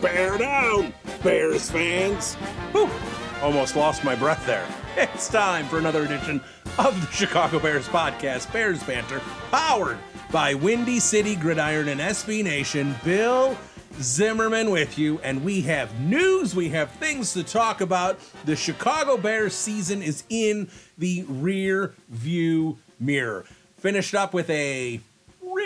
Bear down, Bears fans. Whew, almost lost my breath there. It's time for another edition of the Chicago Bears podcast, Bears Banter, powered by Windy City Gridiron and SB Nation. Bill Zimmerman with you, and we have news, we have things to talk about. The Chicago Bears season is in the rear view mirror. Finished up with a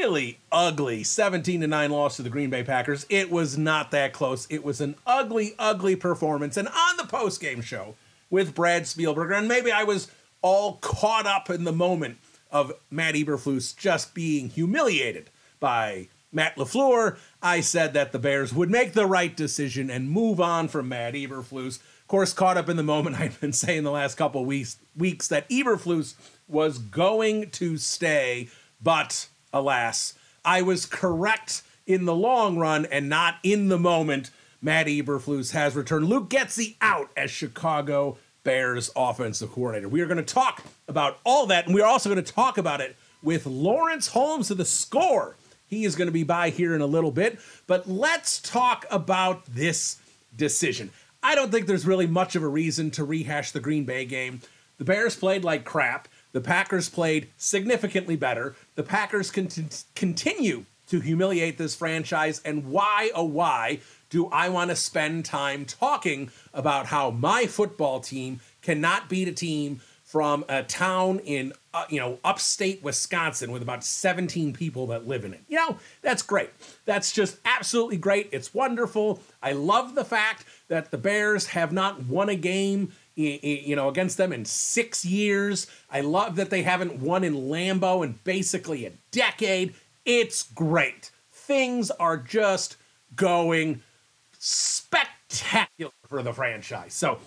really ugly 17 to 9 loss to the Green Bay Packers. It was not that close. It was an ugly, ugly performance. And on the post game show with Brad Spielberger, and maybe I was all caught up in the moment of Matt Eberflus just being humiliated by Matt LaFleur, I said that the Bears would make the right decision and move on from Matt Eberflus. Of course, caught up in the moment, I've been saying the last couple weeks weeks that Eberflus was going to stay, but alas, I was correct in the long run and not in the moment. Matt Eberflus has returned. Luke Getsy out as Chicago Bears offensive coordinator. We are going to talk about all that, and we are also going to talk about it with Laurence Holmes of the score. He is going to be by here in a little bit, but let's talk about this decision. I don't think there's really much of a reason to rehash the Green Bay game. The Bears played like crap. The Packers played significantly better. The Packers con- continue to humiliate this franchise. And why, oh, why do I want to spend time talking about how my football team cannot beat a team from a town in uh, you know upstate Wisconsin with about 17 people that live in it. You know, that's great. That's just absolutely great. It's wonderful. I love the fact that the Bears have not won a game you know against them in 6 years. I love that they haven't won in Lambeau in basically a decade. It's great. Things are just going spectacular for the franchise. So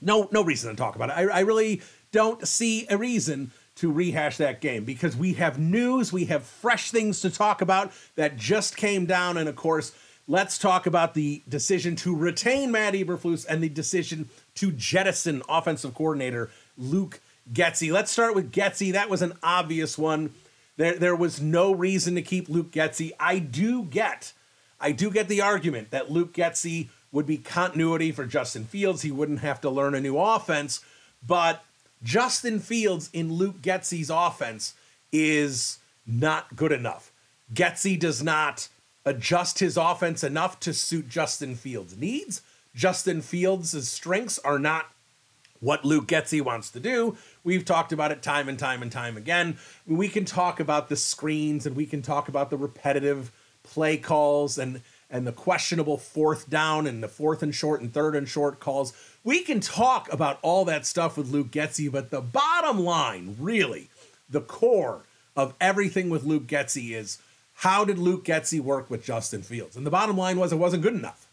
no no reason to talk about it. I, I really don't see a reason to rehash that game because we have news, we have fresh things to talk about that just came down. And of course, let's talk about the decision to retain Matt Eberflus and the decision to jettison offensive coordinator Luke Getsy. Let's start with Getsy. That was an obvious one. There, there was no reason to keep Luke Getsy. I do get, I do get the argument that Luke Getsy would be continuity for Justin Fields. He wouldn't have to learn a new offense, but Justin Fields in Luke Getsy's offense is not good enough. Getsy does not adjust his offense enough to suit Justin Fields' needs. Justin Fields' strengths are not what Luke Getsy wants to do. We've talked about it time and time and time again. We can talk about the screens and we can talk about the repetitive play calls and and the questionable fourth down and the fourth and short and third and short calls. We can talk about all that stuff with Luke Getsy, but the bottom line, really, the core of everything with Luke Getsy is how did Luke Getsy work with Justin Fields? And the bottom line was it wasn't good enough.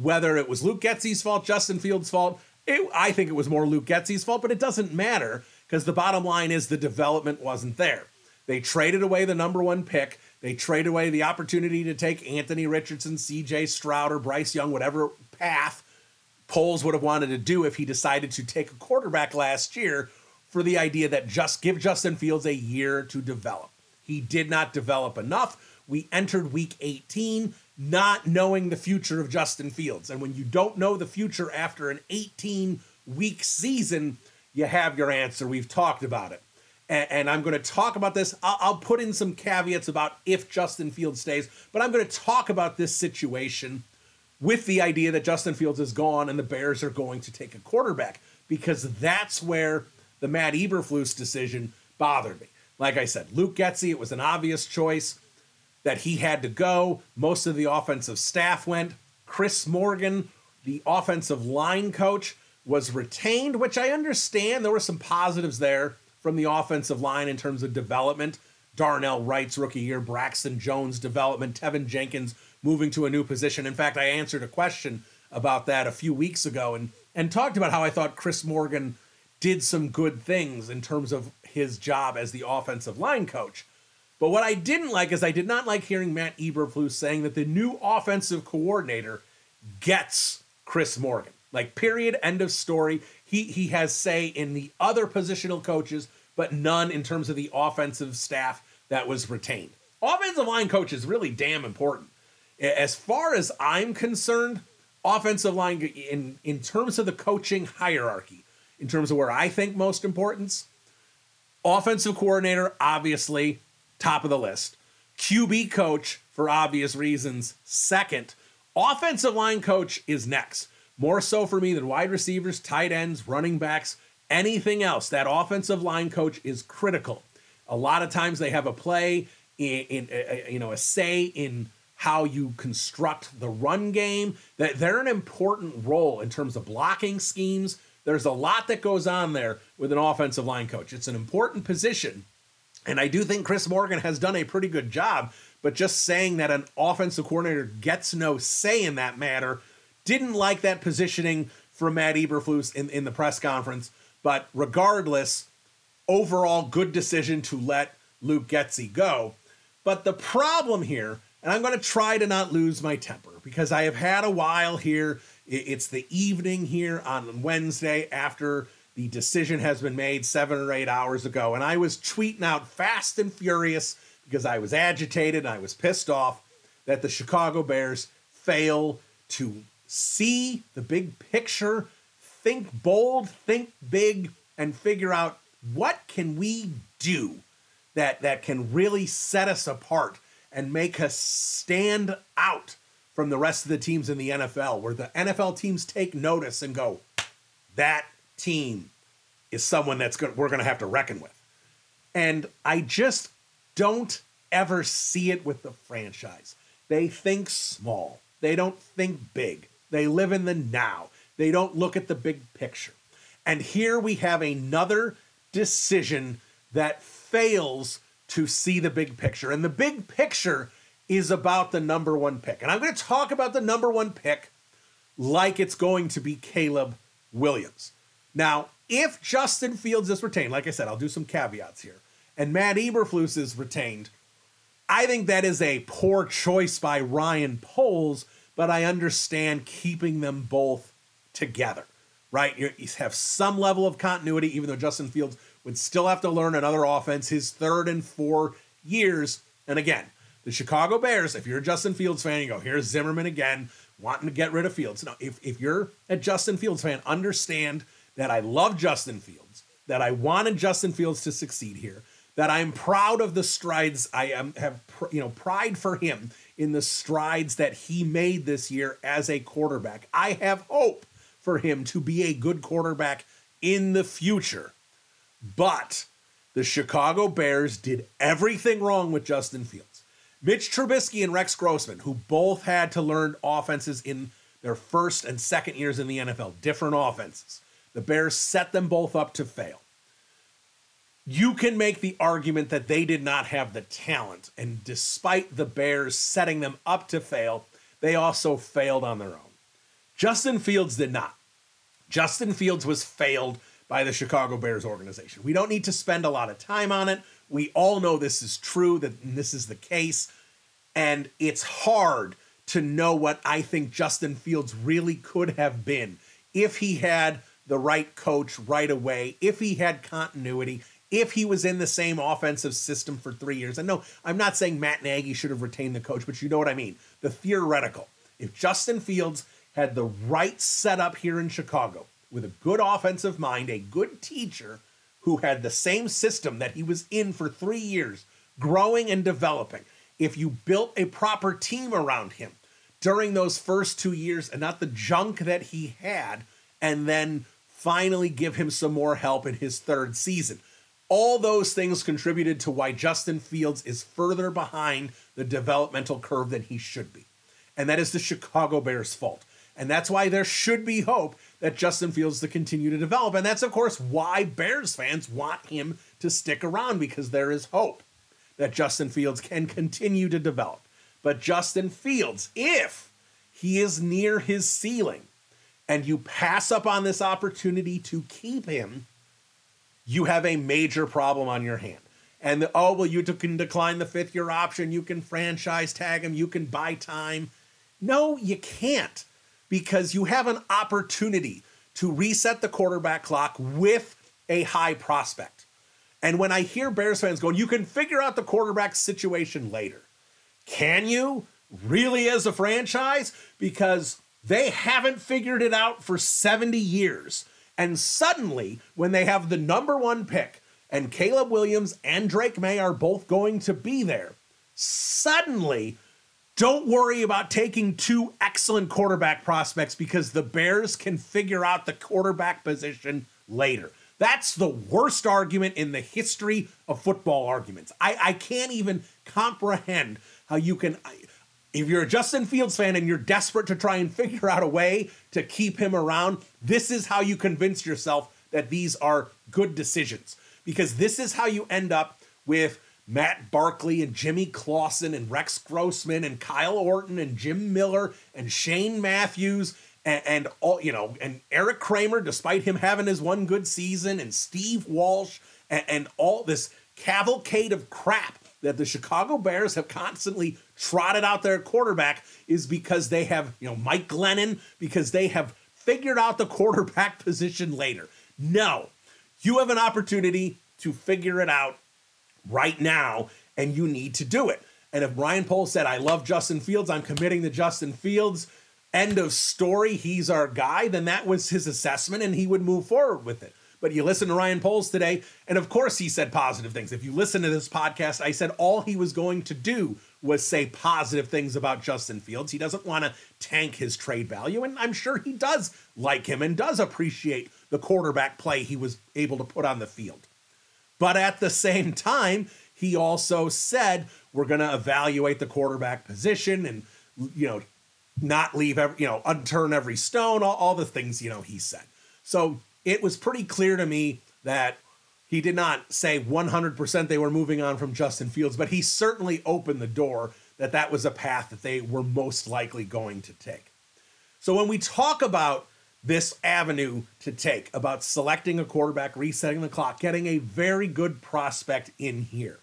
Whether it was Luke Getsy's fault, Justin Fields' fault, it, I think it was more Luke Getsy's fault, but it doesn't matter because the bottom line is the development wasn't there. They traded away the number one pick. They traded away the opportunity to take Anthony Richardson, CJ Stroud, or Bryce Young, whatever path Poles would have wanted to do if he decided to take a quarterback last year for the idea that just give Justin Fields a year to develop. He did not develop enough. We entered week 18 not knowing the future of Justin Fields. And when you don't know the future after an 18 week season, you have your answer. We've talked about it. And, and I'm going to talk about this. I'll, I'll put in some caveats about if Justin Fields stays, but I'm going to talk about this situation with the idea that Justin Fields is gone and the Bears are going to take a quarterback because that's where the Matt Eberflus decision bothered me. Like I said, Luke Getsy, it was an obvious choice that he had to go. Most of the offensive staff went. Chris Morgan, the offensive line coach, was retained, which I understand. There were some positives there from the offensive line in terms of development. Darnell Wright's rookie year, Braxton Jones' development, Teven Jenkins moving to a new position. In fact, I answered a question about that a few weeks ago and and talked about how I thought Chris Morgan did some good things in terms of his job as the offensive line coach. But what I didn't like is I did not like hearing Matt Eberflus saying that the new offensive coordinator gets Chris Morgan. Like period end of story. He he has say in the other positional coaches, but none in terms of the offensive staff that was retained. Offensive line coach is really damn important As far as I'm concerned, offensive line in in terms of the coaching hierarchy, in terms of where I think most importance, offensive coordinator obviously top of the list. QB coach for obvious reasons second. Offensive line coach is next. More so for me than wide receivers, tight ends, running backs, anything else. That offensive line coach is critical. A lot of times they have a play in, in, in you know a say in how you construct the run game. That they're an important role in terms of blocking schemes. There's a lot that goes on there with an offensive line coach. It's an important position. And I do think Chris Morgan has done a pretty good job, but just saying that an offensive coordinator gets no say in that matter, didn't like that positioning from Matt Eberflus in, in the press conference. But regardless, overall good decision to let Luke Getsy go. But the problem here and I'm going to try to not lose my temper because I have had a while here. It's the evening here on Wednesday after the decision has been made seven or eight hours ago. And I was tweeting out fast and furious because I was agitated and I was pissed off that the Chicago Bears fail to see the big picture, think bold, think big, and figure out what can we do that, that can really set us apart and make us stand out from the rest of the teams in the NFL, where the NFL teams take notice and go, that team is someone that's going we're going to have to reckon with. And I just don't ever see it with the franchise. They think small. They don't think big. They live in the now. They don't look at the big picture. And here we have another decision that fails to see the big picture. And the big picture is about the number one pick. And I'm going to talk about the number one pick like it's going to be Caleb Williams. Now, if Justin Fields is retained, like I said, I'll do some caveats here, and Matt Eberflus is retained, I think that is a poor choice by Ryan Poles, but I understand keeping them both together, right? You have some level of continuity, even though Justin Fields would still have to learn another offense his third and four years. And again, the Chicago Bears, if you're a Justin Fields fan, you go, here's Zimmerman again, wanting to get rid of Fields. Now, if, if you're a Justin Fields fan, understand that I love Justin Fields, that I wanted Justin Fields to succeed here, that I'm proud of the strides I am have you know pride for him in the strides that he made this year as a quarterback. I have hope for him to be a good quarterback in the future. But the Chicago Bears did everything wrong with Justin Fields. Mitch Trubisky and Rex Grossman, who both had to learn offenses in their first and second years in the NFL, different offenses. The Bears set them both up to fail. You can make the argument that they did not have the talent, and despite the Bears setting them up to fail, they also failed on their own. Justin Fields did not. Justin Fields was failed by the Chicago Bears organization. We don't need to spend a lot of time on it. We all know this is true, that this is the case. And it's hard to know what I think Justin Fields really could have been if he had the right coach right away, if he had continuity, if he was in the same offensive system for three years. And no, I'm not saying Matt Nagy should have retained the coach, but you know what I mean. The theoretical. If Justin Fields had the right setup here in Chicago, with a good offensive mind, a good teacher who had the same system that he was in for three years, growing and developing. If you built a proper team around him during those first two years and not the junk that he had, and then finally give him some more help in his third season. All those things contributed to why Justin Fields is further behind the developmental curve than he should be. And that is the Chicago Bears' fault. And that's why there should be hope that Justin Fields to continue to develop. And that's, of course, why Bears fans want him to stick around because there is hope that Justin Fields can continue to develop. But Justin Fields, if he is near his ceiling and you pass up on this opportunity to keep him, you have a major problem on your hand. And the, oh, well, you can decline the fifth year option, you can franchise tag him, you can buy time. No, you can't because you have an opportunity to reset the quarterback clock with a high prospect. And when I hear Bears fans going, you can figure out the quarterback situation later. Can you? really as a franchise because they haven't figured it out for 70 years. And suddenly, when they have the number one pick and Caleb Williams and Drake Maye are both going to be there, suddenly, don't worry about taking two excellent quarterback prospects because the Bears can figure out the quarterback position later. That's the worst argument in the history of football arguments. I, I can't even comprehend how you can. If you're a Justin Fields fan and you're desperate to try and figure out a way to keep him around, this is how you convince yourself that these are good decisions. Because this is how you end up with Matt Barkley and Jimmy Clausen and Rex Grossman and Kyle Orton and Jim Miller and Shane Matthews and, and, all you know, and Erik Kramer, despite him having his one good season, and Steve Walsh, and, and all this cavalcade of crap that the Chicago Bears have constantly trotted out their quarterback is because they have, you know, Mike Glennon, because they have figured out the quarterback position later. No, you have an opportunity to figure it out right now, and you need to do it. And if Ryan Poles said, I love Justin Fields, I'm committing to Justin Fields, end of story, he's our guy, then that was his assessment and he would move forward with it. But you listen to Ryan Poles today, and of course he said positive things. If you listen to this podcast, I said all he was going to do was say positive things about Justin Fields. He doesn't want to tank his trade value, and I'm sure he does like him and does appreciate the quarterback play he was able to put on the field. But at the same time, he also said we're going to evaluate the quarterback position and you know not leave every, you know unturn every stone all, all the things you know he said. So it was pretty clear to me that he did not say 100% they were moving on from Justin Fields, but he certainly opened the door that that was a path that they were most likely going to take. So when we talk about this avenue to take, about selecting a quarterback, resetting the clock, getting a very good prospect in here,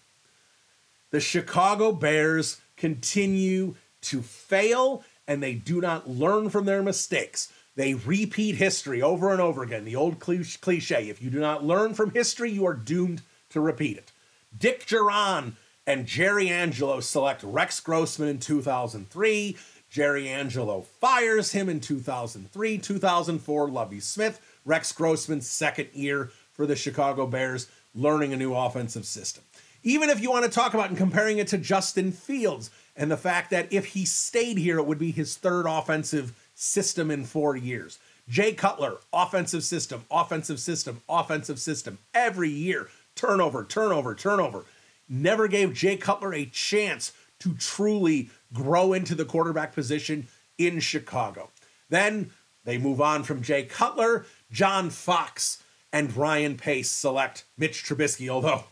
the Chicago Bears continue to fail and they do not learn from their mistakes. They repeat history over and over again. The old cliche if you do not learn from history, you are doomed to repeat it. Dick Jauron and Jerry Angelo select Rex Grossman in 2003. Jerry Angelo fires him in 2003. 2004, Lovie Smith, Rex Grossman's second year for the Chicago Bears, learning a new offensive system. Even if you want to talk about and comparing it to Justin Fields and the fact that if he stayed here, it would be his third offensive system in four years. Jay Cutler, offensive system, offensive system, offensive system, every year, turnover, turnover, turnover. Never gave Jay Cutler a chance to truly grow into the quarterback position in Chicago. Then they move on from Jay Cutler, John Fox, and Ryan Pace select Mitch Trubisky, although,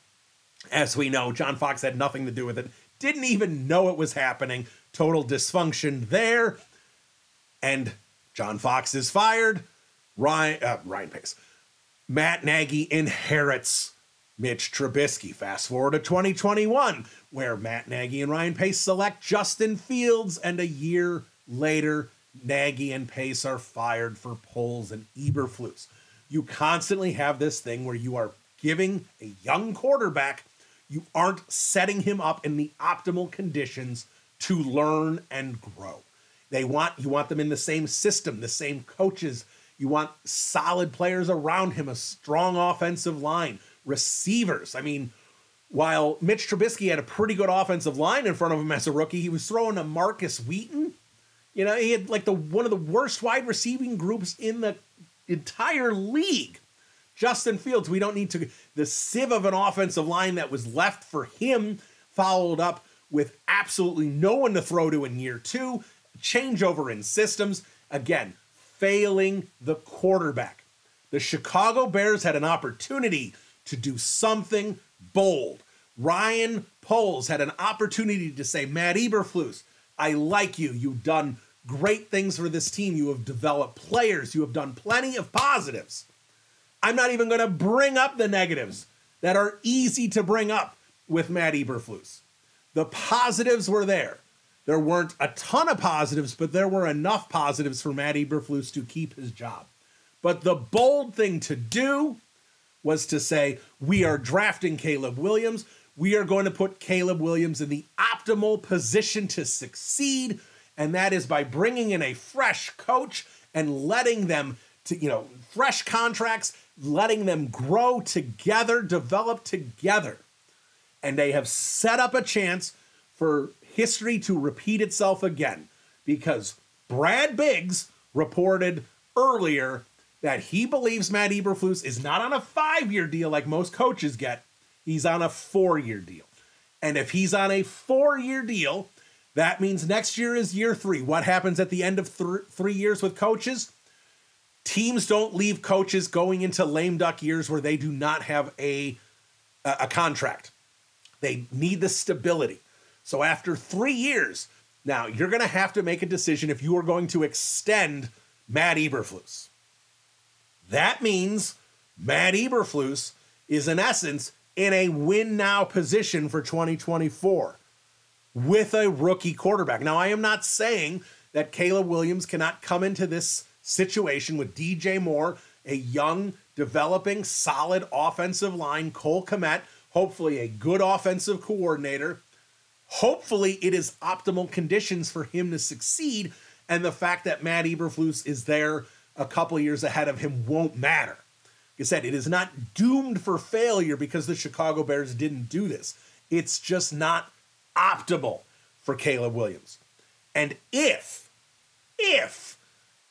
as we know, John Fox had nothing to do with it, didn't even know it was happening. Total dysfunction there and John Fox is fired. Ryan uh, Ryan Pace. Matt Nagy inherits Mitch Trubisky. Fast forward to 2021, where Matt Nagy and Ryan Pace select Justin Fields, and a year later, Nagy and Pace are fired for Poles and Eberflus. You constantly have this thing where you are giving a young quarterback, you aren't setting him up in the optimal conditions to learn and grow. They want you want them in the same system, the same coaches. You want solid players around him, a strong offensive line, receivers. I mean, while Mitch Trubisky had a pretty good offensive line in front of him as a rookie, he was throwing a Markus Wheaton. You know, he had like the one of the worst wide receiving groups in the entire league. Justin Fields, we don't need to the sieve of an offensive line that was left for him, followed up with absolutely no one to throw to in year two changeover in systems. Again, failing the quarterback. The Chicago Bears had an opportunity to do something bold. Ryan Poles had an opportunity to say, Matt Eberflus, I like you. You've done great things for this team. You have developed players. You have done plenty of positives. I'm not even going to bring up the negatives that are easy to bring up with Matt Eberflus. The positives were there. There weren't a ton of positives, but there were enough positives for Matt Eberflus to keep his job. But the bold thing to do was to say, we are drafting Caleb Williams. we are going to put Caleb Williams in the optimal position to succeed, and that is by bringing in a fresh coach and letting them to you know fresh contracts, letting them grow together, develop together, and they have set up a chance for history to repeat itself again because Brad Biggs reported earlier that he believes Matt Eberflus is not on a five year deal like most coaches get, he's on a four year deal. And if he's on a four year deal, that means next year is year three. What happens at the end of th- three years with coaches? Teams don't leave coaches going into lame duck years where they do not have a, a contract. They need the stability. So after three years, now you're going to have to make a decision if you are going to extend Matt Eberflus. That means Matt Eberflus is in essence in a win now position for 2024 with a rookie quarterback. Now, I am not saying that Caleb Williams cannot come into this situation with DJ Moore, a young, developing, solid offensive line, Cole Kmet, hopefully a good offensive coordinator. Hopefully, it is optimal conditions for him to succeed. And the fact that Matt Eberflus is there a couple years ahead of him won't matter. Like I said, it is not doomed for failure because the Chicago Bears didn't do this. It's just not optimal for Caleb Williams. And if, if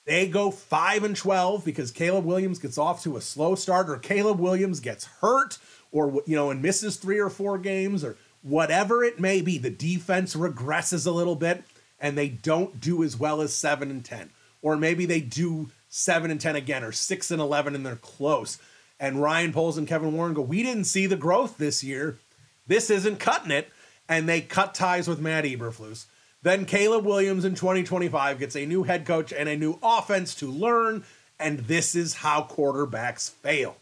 they go 5 and 12 because Caleb Williams gets off to a slow start or Caleb Williams gets hurt or you know and misses 3 or 4 games or whatever it may be, the defense regresses a little bit and they don't do as well as 7 and 10 or maybe they do 7 and 10 again or 6 and 11 and they're close. And Ryan Poles and Kevin Warren go, "We didn't see the growth this year. This isn't cutting it." And they cut ties with Matt Eberflus. Then Caleb Williams in 2025 gets a new head coach and a new offense to learn, and this is how quarterbacks fail.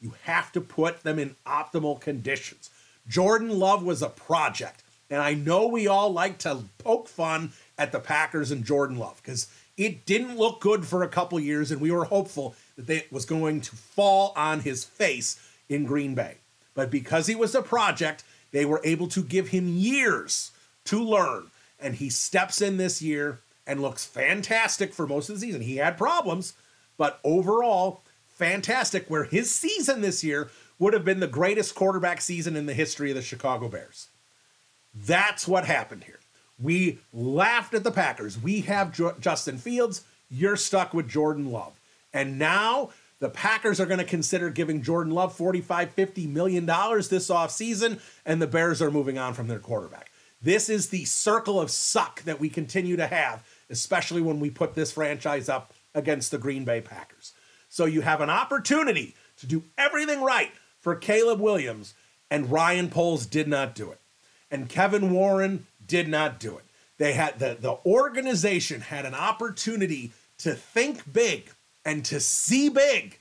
You have to put them in optimal conditions. Jordan Love was a project, and I know we all like to poke fun at the Packers and Jordan Love because it didn't look good for a couple years, and we were hopeful that it was going to fall on his face in Green Bay. But because he was a project, they were able to give him years to learn. And he steps in this year and looks fantastic for most of the season. He had problems, but overall, fantastic. Where his season this year would have been the greatest quarterback season in the history of the Chicago Bears. That's what happened here. We laughed at the Packers. We have jo- Justin Fields. You're stuck with Jordan Love. And now the Packers are going to consider giving Jordan Love 45, 50 million dollars this offseason, and the Bears are moving on from their quarterback. This is the circle of suck that we continue to have, especially when we put this franchise up against the Green Bay Packers. So you have an opportunity to do everything right for Caleb Williams, and Ryan Poles did not do it. And Kevin Warren did not do it. They had the, the organization had an opportunity to think big and to see big,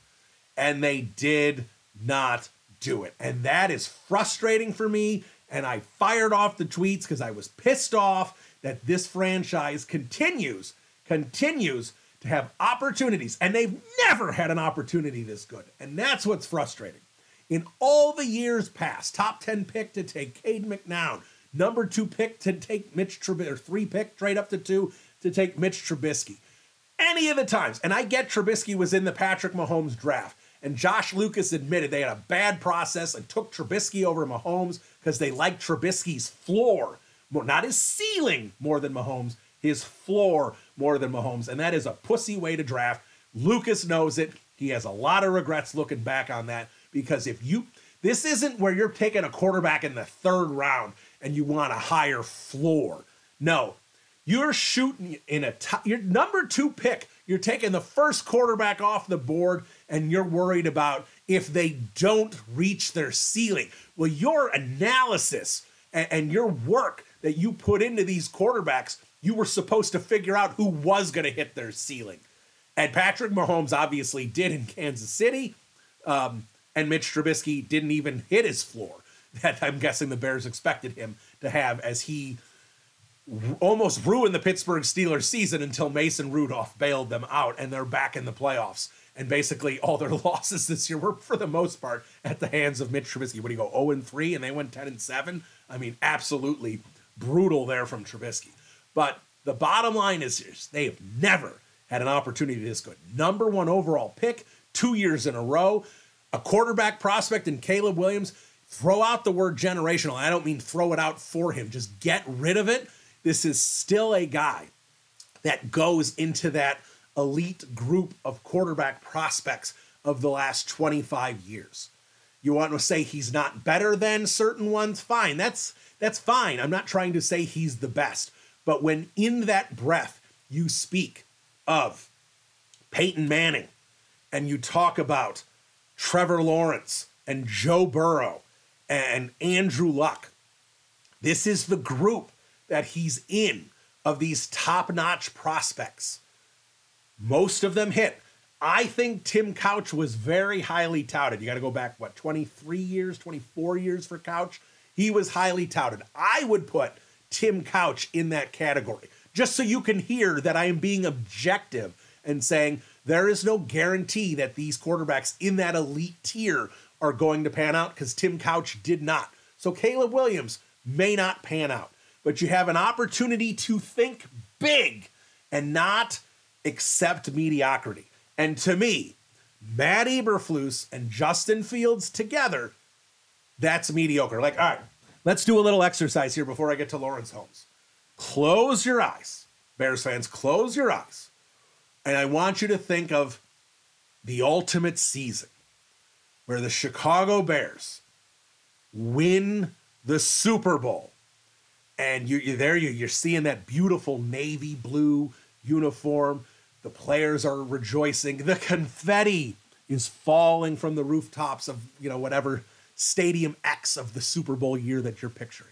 and they did not do it. And that is frustrating for me. And I fired off the tweets because I was pissed off that this franchise continues, continues to have opportunities, and they've never had an opportunity this good. And that's what's frustrating. In all the years past, top 10 pick to take Cade McNown, number two pick to take Mitch Trubisky, or three pick, trade up to two to take Mitch Trubisky. Any of the times, and I get Trubisky was in the Patrick Mahomes draft, and Josh Lucas admitted they had a bad process and took Trubisky over Mahomes because they liked Trubisky's floor, more, not his ceiling more than Mahomes, his floor more than Mahomes. And that is a pussy way to draft. Lucas knows it. He has a lot of regrets looking back on that because if you, this isn't where you're taking a quarterback in the third round and you want a higher floor. No, you're shooting in a your number two pick. You're taking the first quarterback off the board and you're worried about if they don't reach their ceiling. Well, your analysis and, and your work that you put into these quarterbacks, you were supposed to figure out who was going to hit their ceiling. And Patrick Mahomes obviously did in Kansas City. Um, and Mitch Trubisky didn't even hit his floor that I'm guessing the Bears expected him to have as he almost ruined the Pittsburgh Steelers season until Mason Rudolph bailed them out and they're back in the playoffs And basically, all their losses this year were, for the most part, at the hands of Mitch Trubisky. What do you go 0 and 3 and they went 10 and 7? I mean, absolutely brutal there from Trubisky. But the bottom line is they have never had an opportunity this good. Number one overall pick, two years in a row, a quarterback prospect in Caleb Williams. Throw out the word generational. I don't mean throw it out for him, just get rid of it. This is still a guy that goes into that elite group of quarterback prospects of the last 25 years. You want to say he's not better than certain ones? Fine. That's that's fine. I'm not trying to say he's the best. But when in that breath you speak of Peyton Manning and you talk about Trevor Lawrence and Joe Burrow and Andrew Luck, this is the group that he's in of these top notch prospects. Most of them hit. I think Tim Couch was very highly touted. You got to go back, what, 23 years, 24 years for Couch? He was highly touted. I would put Tim Couch in that category, just so you can hear that I am being objective and saying there is no guarantee that these quarterbacks in that elite tier are going to pan out because Tim Couch did not. So Caleb Williams may not pan out, but you have an opportunity to think big and not accept mediocrity. And to me, Matt Eberflus and Justin Fields together, that's mediocre. Like, all right, let's do a little exercise here before I get to Laurence Holmes. Close your eyes, Bears fans, close your eyes. And I want you to think of the ultimate season where the Chicago Bears win the Super Bowl. And you, are there, you're seeing that beautiful navy blue uniform the players are rejoicing. The confetti is falling from the rooftops of, you know, whatever stadium X of the Super Bowl year that you're picturing.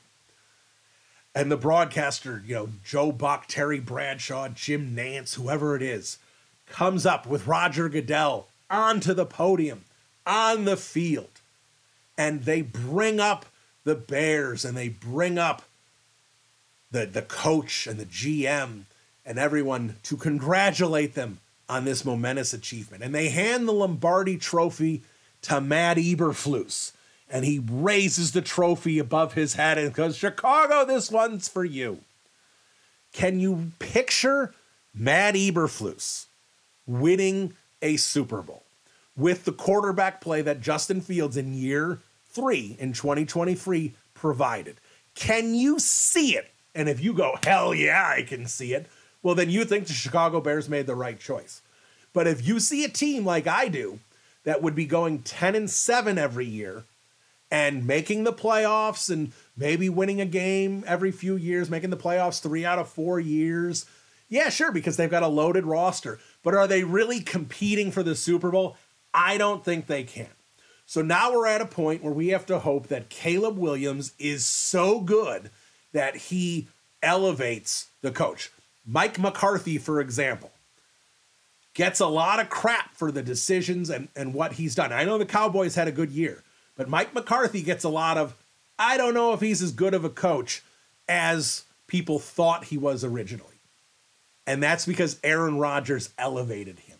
And the broadcaster, you know, Joe Buck, Terry Bradshaw, Jim Nantz, whoever it is, comes up with Roger Goodell onto the podium, on the field. And they bring up the Bears and they bring up the, the coach and the GM and everyone to congratulate them on this momentous achievement. And they hand the Lombardi trophy to Matt Eberflus. And he raises the trophy above his head and goes, Chicago, this one's for you. Can you picture Matt Eberflus winning a Super Bowl with the quarterback play that Justin Fields in year three in 2023 provided? Can you see it? And if you go, hell yeah, I can see it well, then you think the Chicago Bears made the right choice. But if you see a team like I do that would be going 10 and 7 every year and making the playoffs and maybe winning a game every few years, making the playoffs three out of four years, yeah, sure, because they've got a loaded roster. But are they really competing for the Super Bowl? I don't think they can. So now we're at a point where we have to hope that Caleb Williams is so good that he elevates the coach. Mike McCarthy, for example, gets a lot of crap for the decisions and, and what he's done. I know the Cowboys had a good year, but Mike McCarthy gets a lot of, I don't know if he's as good of a coach as people thought he was originally. And that's because Aaron Rodgers elevated him.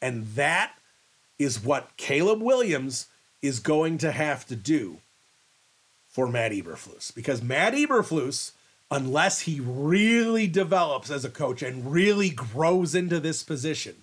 And that is what Caleb Williams is going to have to do for Matt Eberflus. Because Matt Eberflus unless he really develops as a coach and really grows into this position,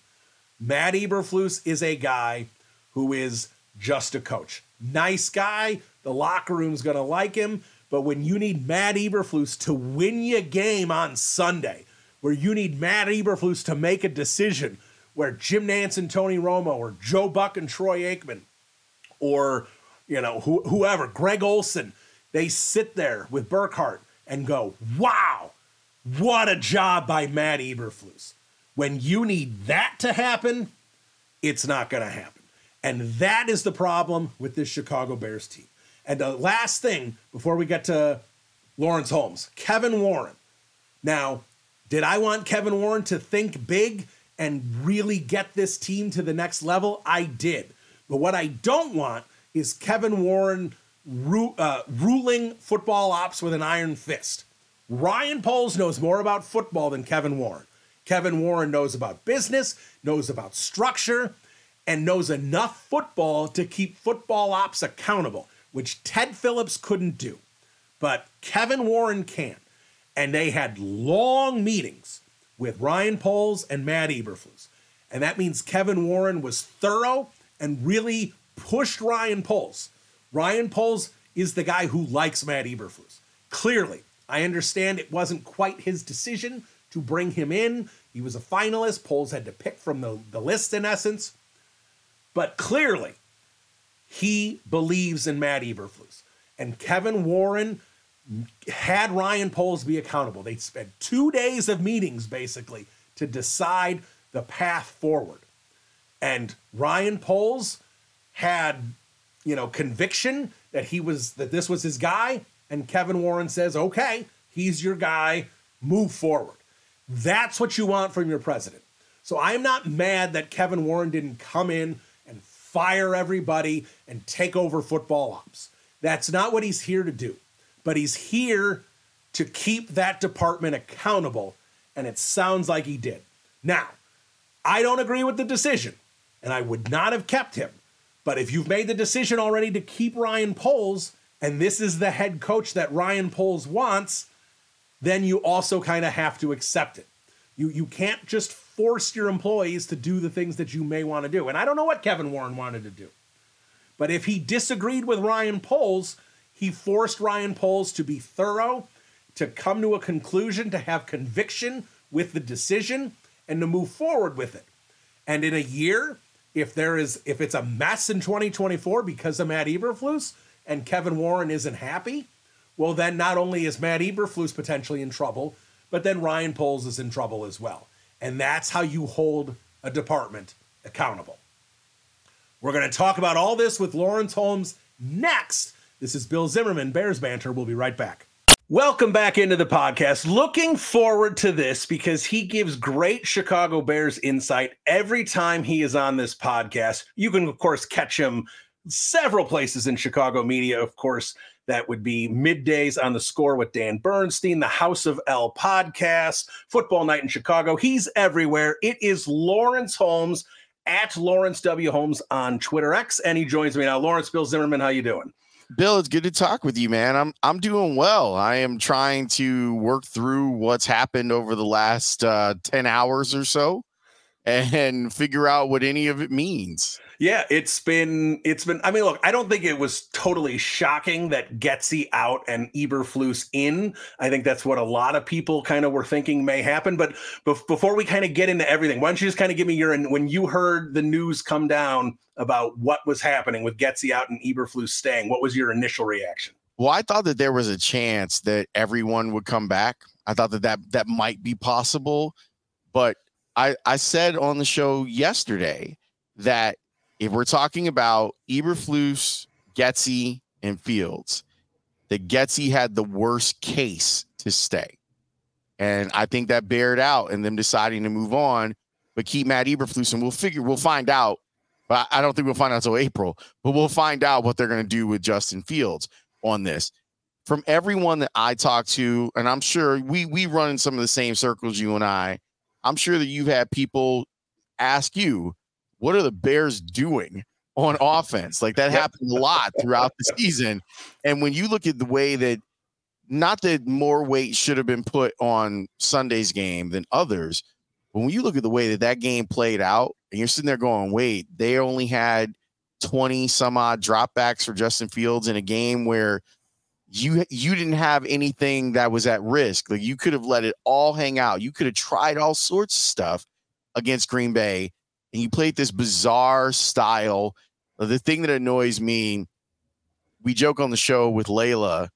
Matt Eberflus is a guy who is just a coach. Nice guy. The locker room's going to like him. But when you need Matt Eberflus to win you game on Sunday, where you need Matt Eberflus to make a decision, where Jim Nantz and Tony Romo, or Joe Buck and Troy Aikman, or you know wh- whoever, Greg Olsen, they sit there with Burkhardt and go, wow, what a job by Matt Eberflus. When you need that to happen, it's not going to happen. And that is the problem with this Chicago Bears team. And the last thing before we get to Laurence Holmes, Kevin Warren. Now, did I want Kevin Warren to think big and really get this team to the next level? I did. But what I don't want is Kevin Warren ru- uh, ruling football ops with an iron fist. Ryan Poles knows more about football than Kevin Warren. Kevin Warren knows about business, knows about structure, and knows enough football to keep football ops accountable, which Ted Phillips couldn't do. But Kevin Warren can. And they had long meetings with Ryan Poles and Matt Eberflus. And that means Kevin Warren was thorough and really pushed Ryan Poles. Ryan Poles is the guy who likes Matt Eberflus. Clearly, I understand it wasn't quite his decision to bring him in. He was a finalist. Poles had to pick from the, the list in essence. But clearly, he believes in Matt Eberflus. And Kevin Warren had Ryan Poles be accountable. They spent two days of meetings basically to decide the path forward. And Ryan Poles had, you know, conviction that he was that this was his guy. And Kevin Warren says, okay, he's your guy, move forward. That's what you want from your president. So I'm not mad that Kevin Warren didn't come in and fire everybody and take over football ops. That's not what he's here to do but he's here to keep that department accountable. And it sounds like he did. Now, I don't agree with the decision, and I would not have kept him. But if you've made the decision already to keep Ryan Poles, and this is the head coach that Ryan Poles wants, then you also kind of have to accept it. You, you can't just force your employees to do the things that you may want to do. And I don't know what Kevin Warren wanted to do. But if he disagreed with Ryan Poles, he forced Ryan Poles to be thorough, to come to a conclusion, to have conviction with the decision, and to move forward with it. And in a year, if there is if it's a mess in 2024 because of Matt Eberflus and Kevin Warren isn't happy, well then not only is Matt Eberflus potentially in trouble, but then Ryan Poles is in trouble as well. And that's how you hold a department accountable. We're going to talk about all this with Laurence Holmes next this is Bill Zimmerman, Bears Banter. We'll be right back. Welcome back into the podcast. Looking forward to this because he gives great Chicago Bears insight every time he is on this podcast. You can, of course, catch him several places in Chicago media. Of course, that would be middays on the score with Dan Bernstein, the House of L podcast, Football Night in Chicago. He's everywhere. It is Laurence Holmes at Laurence W. Holmes on Twitter X, and he joins me now. Laurence Bill Zimmerman, how you doing? Bill, it's good to talk with you, man. I'm I'm doing well. I am trying to work through what's happened over the last uh, 10 hours or so and figure out what any of it means. Yeah, it's been it's been. I mean, look, I don't think it was totally shocking that Getsy out and Eberflus in. I think that's what a lot of people kind of were thinking may happen. But before we kind of get into everything, why don't you just kind of give me your when you heard the news come down about what was happening with Getsy out and Eberflus staying? What was your initial reaction? Well, I thought that there was a chance that everyone would come back. I thought that that, that might be possible, but I I said on the show yesterday that if we're talking about Eberflus, Getsy, and Fields, that Getsy had the worst case to stay. And I think that bared out in them deciding to move on, but keep Matt Eberflus, and we'll figure, we'll find out. But I don't think we'll find out until April, but we'll find out what they're going to do with Justin Fields on this. From everyone that I talk to, and I'm sure we we run in some of the same circles, you and I, I'm sure that you've had people ask you, what are the Bears doing on offense? Like that happened a lot throughout the season. And when you look at the way that, not that more weight should have been put on Sunday's game than others, but when you look at the way that that game played out, and you're sitting there going, wait, they only had 20 some odd dropbacks for Justin Fields in a game where you you didn't have anything that was at risk. Like you could have let it all hang out. You could have tried all sorts of stuff against Green Bay and you played this bizarre style. The thing that annoys me, we joke on the show with Layla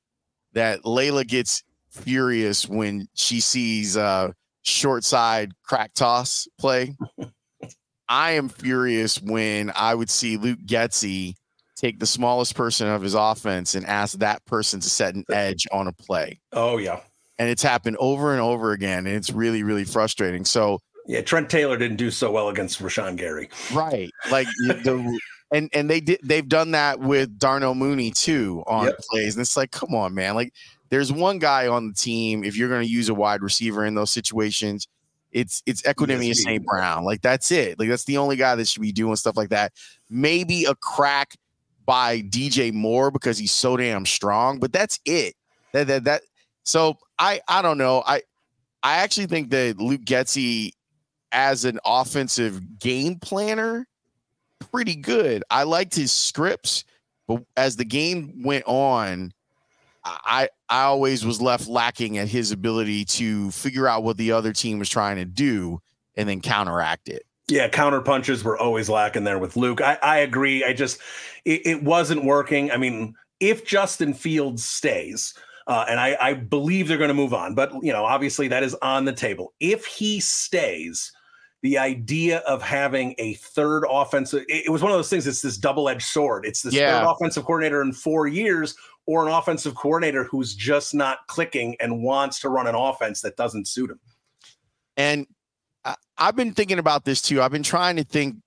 that Layla gets furious when she sees uh short side crack toss play. I am furious when I would see Luke Getsy take the smallest person of his offense and ask that person to set an edge on a play. Oh yeah. And it's happened over and over again. And it's really, really frustrating. So yeah, Trent Taylor didn't do so well against Rashan Gary. Right. Like the and and they did they've done that with Darnell Mooney too on yep. plays. And it's like, come on, man. Like there's one guy on the team, if you're gonna use a wide receiver in those situations, it's it's Equanimeous St. Brown. Like that's it. Like that's the only guy that should be doing stuff like that. Maybe a crack by DJ Moore because he's so damn strong, but that's it. That that that. So I I don't know. I I actually think that Luke Getsy as an offensive game planner pretty good. I liked his scripts, but as the game went on, I I always was left lacking at his ability to figure out what the other team was trying to do and then counteract it. Yeah, counter punches were always lacking there with Luke. I, I agree. I just it, it wasn't working. I mean, if Justin Fields stays, uh, and I, I believe they're going to move on, but you know, obviously that is on the table. If he stays, the idea of having a third offensive it, was one of those things it's this double-edged sword. It's this yeah. third offensive coordinator in four years or an offensive coordinator who's just not clicking and wants to run an offense that doesn't suit him. And I, i've been thinking about this too. I've been trying to think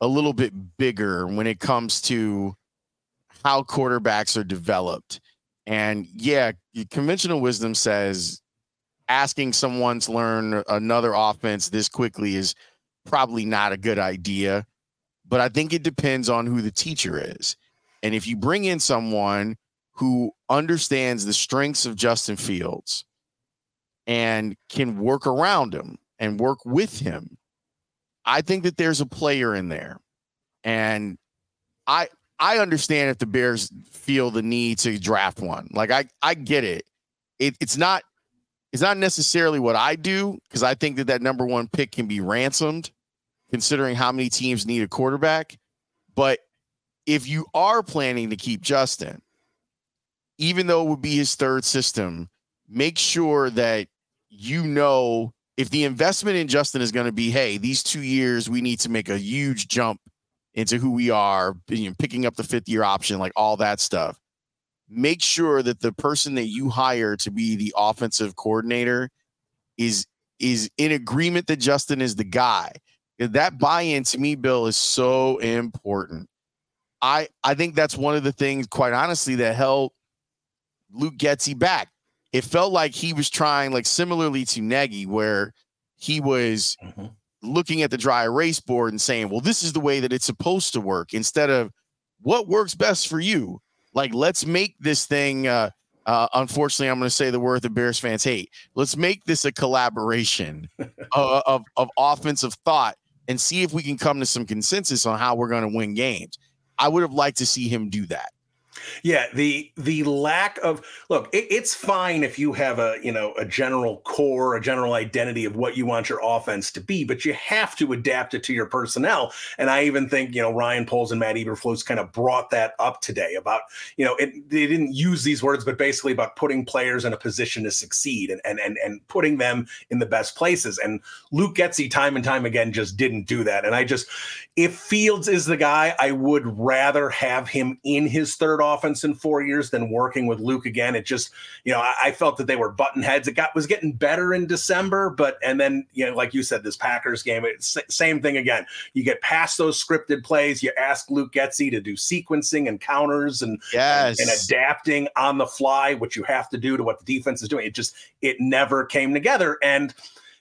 a little bit bigger when it comes to how quarterbacks are developed. And yeah conventional wisdom says asking someone to learn another offense this quickly is probably not a good idea. But I think it depends on who the teacher is. And if you bring in someone who understands the strengths of Justin Fields and can work around him and work with him, I think that there's a player in there. And I I understand if the Bears feel the need to draft one. Like I I get it. it it's not it's not necessarily what I do because I think that that number one pick can be ransomed considering how many teams need a quarterback. But if you are planning to keep Justin, even though it would be his third system, make sure that you know if the investment in Justin is going to be, hey, these two years we need to make a huge jump into who we are, you know, picking up the fifth year option, like all that stuff make sure that the person that you hire to be the offensive coordinator is is in agreement that Justin is the guy. That buy-in to me, Bill, is so important. I I think that's one of the things, quite honestly, that held Luke Getsy back. It felt like he was trying, like similarly to Nagy, where he was mm-hmm. looking at the dry erase board and saying, "Well, this is the way that it's supposed to work," instead of what works best for you. Like, let's make this thing. Uh, uh, unfortunately, I'm going to say the word that Bears fans hate. Let's make this a collaboration of, of, of offensive thought and see if we can come to some consensus on how we're going to win games. I would have liked to see him do that. Yeah, the the lack of look, it, it's fine if you have a you know a general core, a general identity of what you want your offense to be, but you have to adapt it to your personnel. And I even think you know Ryan Poles and Matt Eberflus kind of brought that up today about you know it, they didn't use these words, but basically about putting players in a position to succeed and and and and putting them in the best places. And Luke Getsy time and time again just didn't do that. And I just if Fields is the guy, I would rather have him in his third offense in four years than working with Luke again. It just, you know, I, I, felt that they were button heads. It got was getting better in December, but and then you know, like you said, this Packers game, it's same thing again. You get past those scripted plays. You ask Luke Getsy to do sequencing and counters and yes. and, and adapting on the fly, which you have to do to what the defense is doing. It just it never came together, and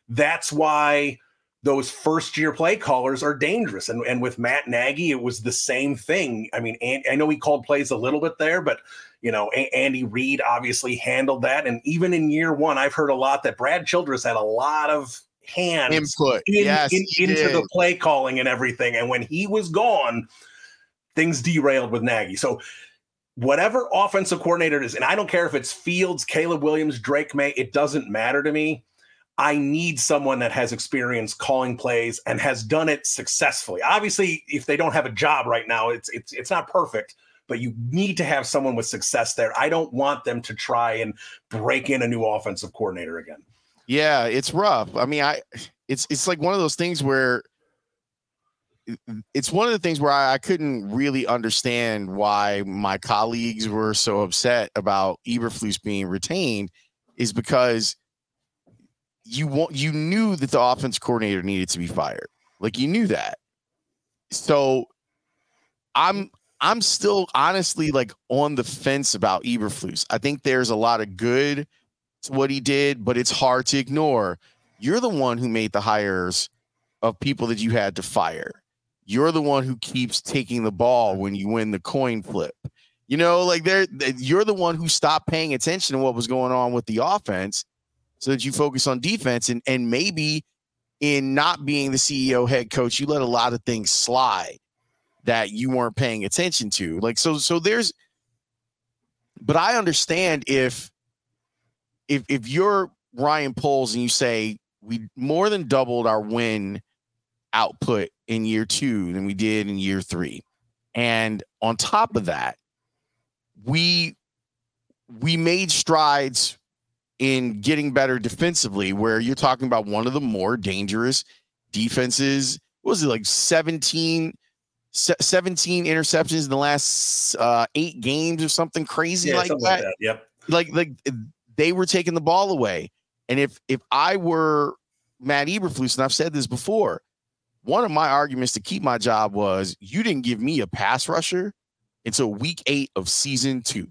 that's why those first year play callers are dangerous. And, and with Matt Nagy, it was the same thing. I mean, and, I know he called plays a little bit there, but you know, Andy Reid obviously handled that. And even in year one, I've heard a lot that Brad Childress had a lot of hands input in, yes, in, into did. the play calling and everything. And when he was gone, things derailed with Nagy. So whatever offensive coordinator it is, and I don't care if it's Fields, Caleb Williams, Drake Maye, it doesn't matter to me I need someone that has experience calling plays and has done it successfully. Obviously, if they don't have a job right now, it's it's it's not perfect, but you need to have someone with success there. I don't want them to try and break in a new offensive coordinator again. Yeah, it's rough. I mean, I it's it's like one of those things where it's one of the things where I, I couldn't really understand why my colleagues were so upset about Eberflus being retained is because you want you knew that the offense coordinator needed to be fired. Like you knew that. So I'm I'm still honestly like on the fence about Eberflus. I think there's a lot of good to what he did, but it's hard to ignore you're the one who made the hires of people that you had to fire. You're the one who keeps taking the ball when you win the coin flip. You know, like they're you're the one who stopped paying attention to what was going on with the offense so that you focus on defense and and maybe in not being the CEO head coach, you let a lot of things slide that you weren't paying attention to. Like so so there's but I understand if if if you're Ryan Poles and you say we more than doubled our win output in year 2 than we did in year 3. And on top of that, we we made strides in getting better defensively where you're talking about one of the more dangerous defenses what was it like 17 17 interceptions in the last uh, eight games or something crazy yeah, like, something that. like that. Yep. Like like they were taking the ball away. And if if I were Matt Eberflus, and I've said this before, one of my arguments to keep my job was you didn't give me a pass rusher until week eight of season two.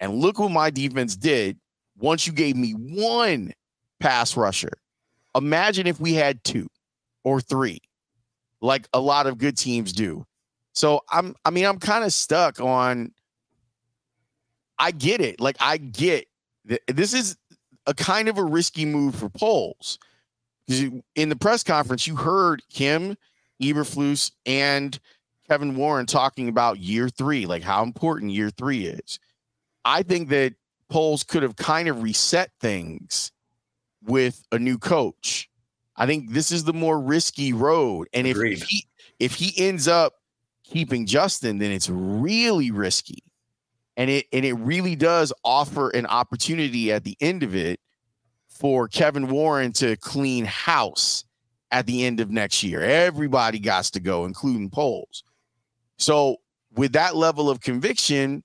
And look what my defense did once you gave me one pass rusher. Imagine if we had two or three like a lot of good teams do. So I'm I mean I'm kind of stuck on I get it. Like I get that this is a kind of a risky move for Poles. In the press conference, you heard him, Eberflus, and Kevin Warren talking about year three, like how important year three is. I think that Poles could have kind of reset things with a new coach I think this is the more risky road. And if, if he if he ends up keeping Justin, then it's really risky. And it and it really does offer an opportunity at the end of it for Kevin Warren to clean house at the end of next year. Everybody got to go, including Poles. So with that level of conviction,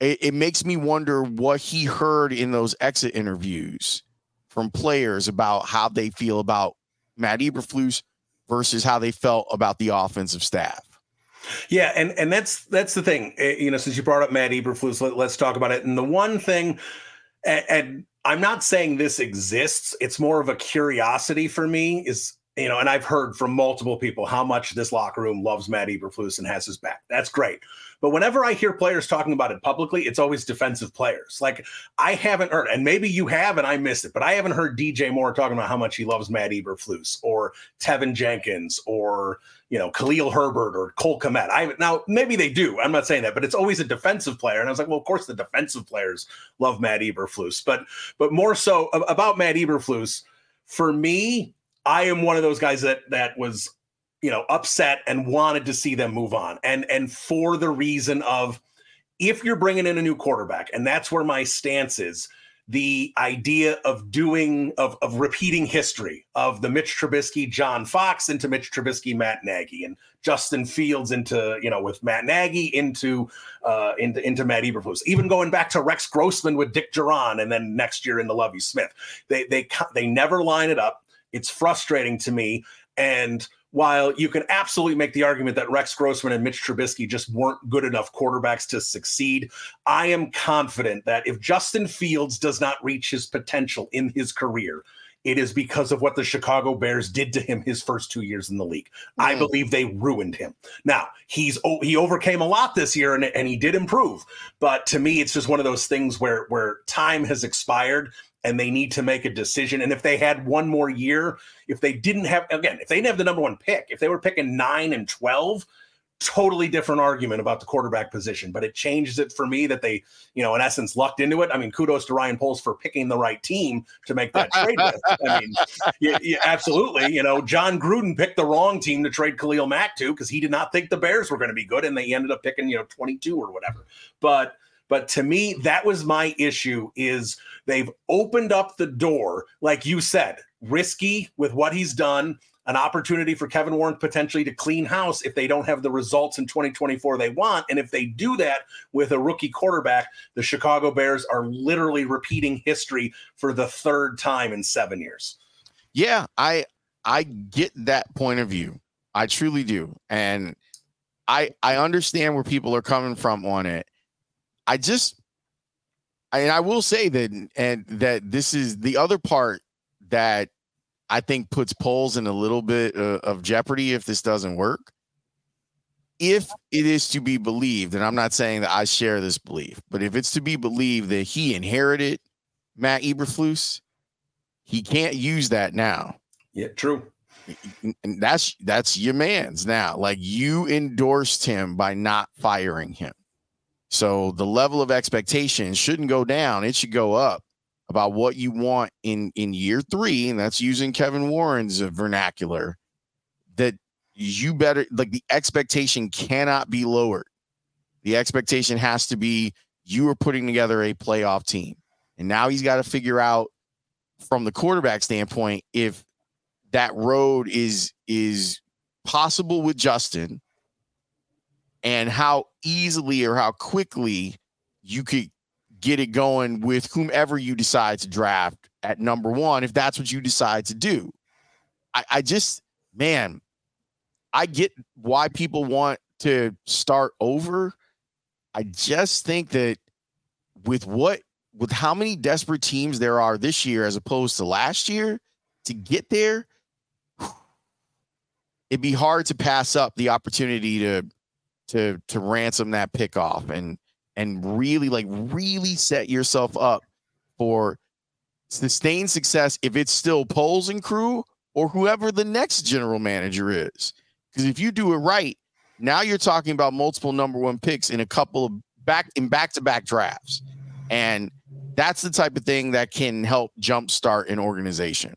it, it makes me wonder what he heard in those exit interviews from players about how they feel about Matt Eberflus versus how they felt about the offensive staff. Yeah, and and that's that's the thing. Eh, you know, since you brought up Matt Eberflus, let, us talk about it. And the one thing, and, and I'm not saying this exists. It's more of a curiosity for me. Is you know, and I've heard from multiple people how much this locker room loves Matt Eberflus and has his back. That's great. But whenever I hear players talking about it publicly, it's always defensive players. Like I haven't heard, and maybe you have, and I missed it, but I haven't heard DJ Moore talking about how much he loves Matt Eberflus or Teven Jenkins or you know Khalil Herbert or Cole Kmet. I now maybe they do. I'm not saying that, but it's always a defensive player. And I was like, well, of course the defensive players love Matt Eberflus, but but more so about Matt Eberflus. For me, I am one of those guys that that was, you know, upset and wanted to see them move on. And and for the reason of if you're bringing in a new quarterback, and that's where my stance is, the idea of doing of of repeating history of the Mitch Trubisky, John Fox into Mitch Trubisky, Matt Nagy, and Justin Fields into you know with Matt Nagy into uh, into into Matt Eberflus. Even going back to Rex Grossman with Dick Jauron, and then next year in the Lovie Smith, they they they never line it up. It's frustrating to me. And while you can absolutely make the argument that Rex Grossman and Mitch Trubisky just weren't good enough quarterbacks to succeed, I am confident that if Justin Fields does not reach his potential in his career, it is because of what the Chicago Bears did to him his first two years in the league. Mm. I believe they ruined him. Now he's he overcame a lot this year and, and he did improve, but to me it's just one of those things where where time has expired and they need to make a decision. And if they had one more year, if they didn't have, again, if they didn't have the number one pick, if they were picking nine and 12, totally different argument about the quarterback position. But it changes it for me that they, you know, in essence, lucked into it. I mean, kudos to Ryan Poles for picking the right team to make that trade with. I mean, yeah, yeah, absolutely. You know, Jon Gruden picked the wrong team to trade Khalil Mack to because he did not think the Bears were going to be good. And they ended up picking, you know, 22 or whatever. But, but to me, that was my issue is they've opened up the door, like you said, risky with what he's done, an opportunity for Kevin Warren potentially to clean house if they don't have the results in 2024 they want. And if they do that with a rookie quarterback, the Chicago Bears are literally repeating history for the third time in seven years. Yeah, I I get that point of view. I truly do. And I I understand where people are coming from on it. I just, and I will say that, and that this is the other part that I think puts Poles in a little bit uh, of jeopardy if this doesn't work. If it is to be believed, and I'm not saying that I share this belief, but if it's to be believed that he inherited Matt Eberflus, he can't use that now. Yeah, true. And that's that's your man's now. Like you endorsed him by not firing him. So the level of expectation shouldn't go down, it should go up about what you want in in year 3 and that's using Kevin Warren's vernacular that you better like the expectation cannot be lowered. The expectation has to be you are putting together a playoff team. And now he's got to figure out from the quarterback standpoint if that road is is possible with Justin and how easily or how quickly you could get it going with whomever you decide to draft at number one, if that's what you decide to do. I, I just, man, I get why people want to start over. I just think that with what, with how many desperate teams there are this year as opposed to last year to get there, it'd be hard to pass up the opportunity to to to ransom that pick off and and really like really set yourself up for sustained success if it's still Poles and crew or whoever the next general manager is. Because if you do it right, now you're talking about multiple number one picks in a couple of back in back to back drafts. And that's the type of thing that can help jumpstart an organization.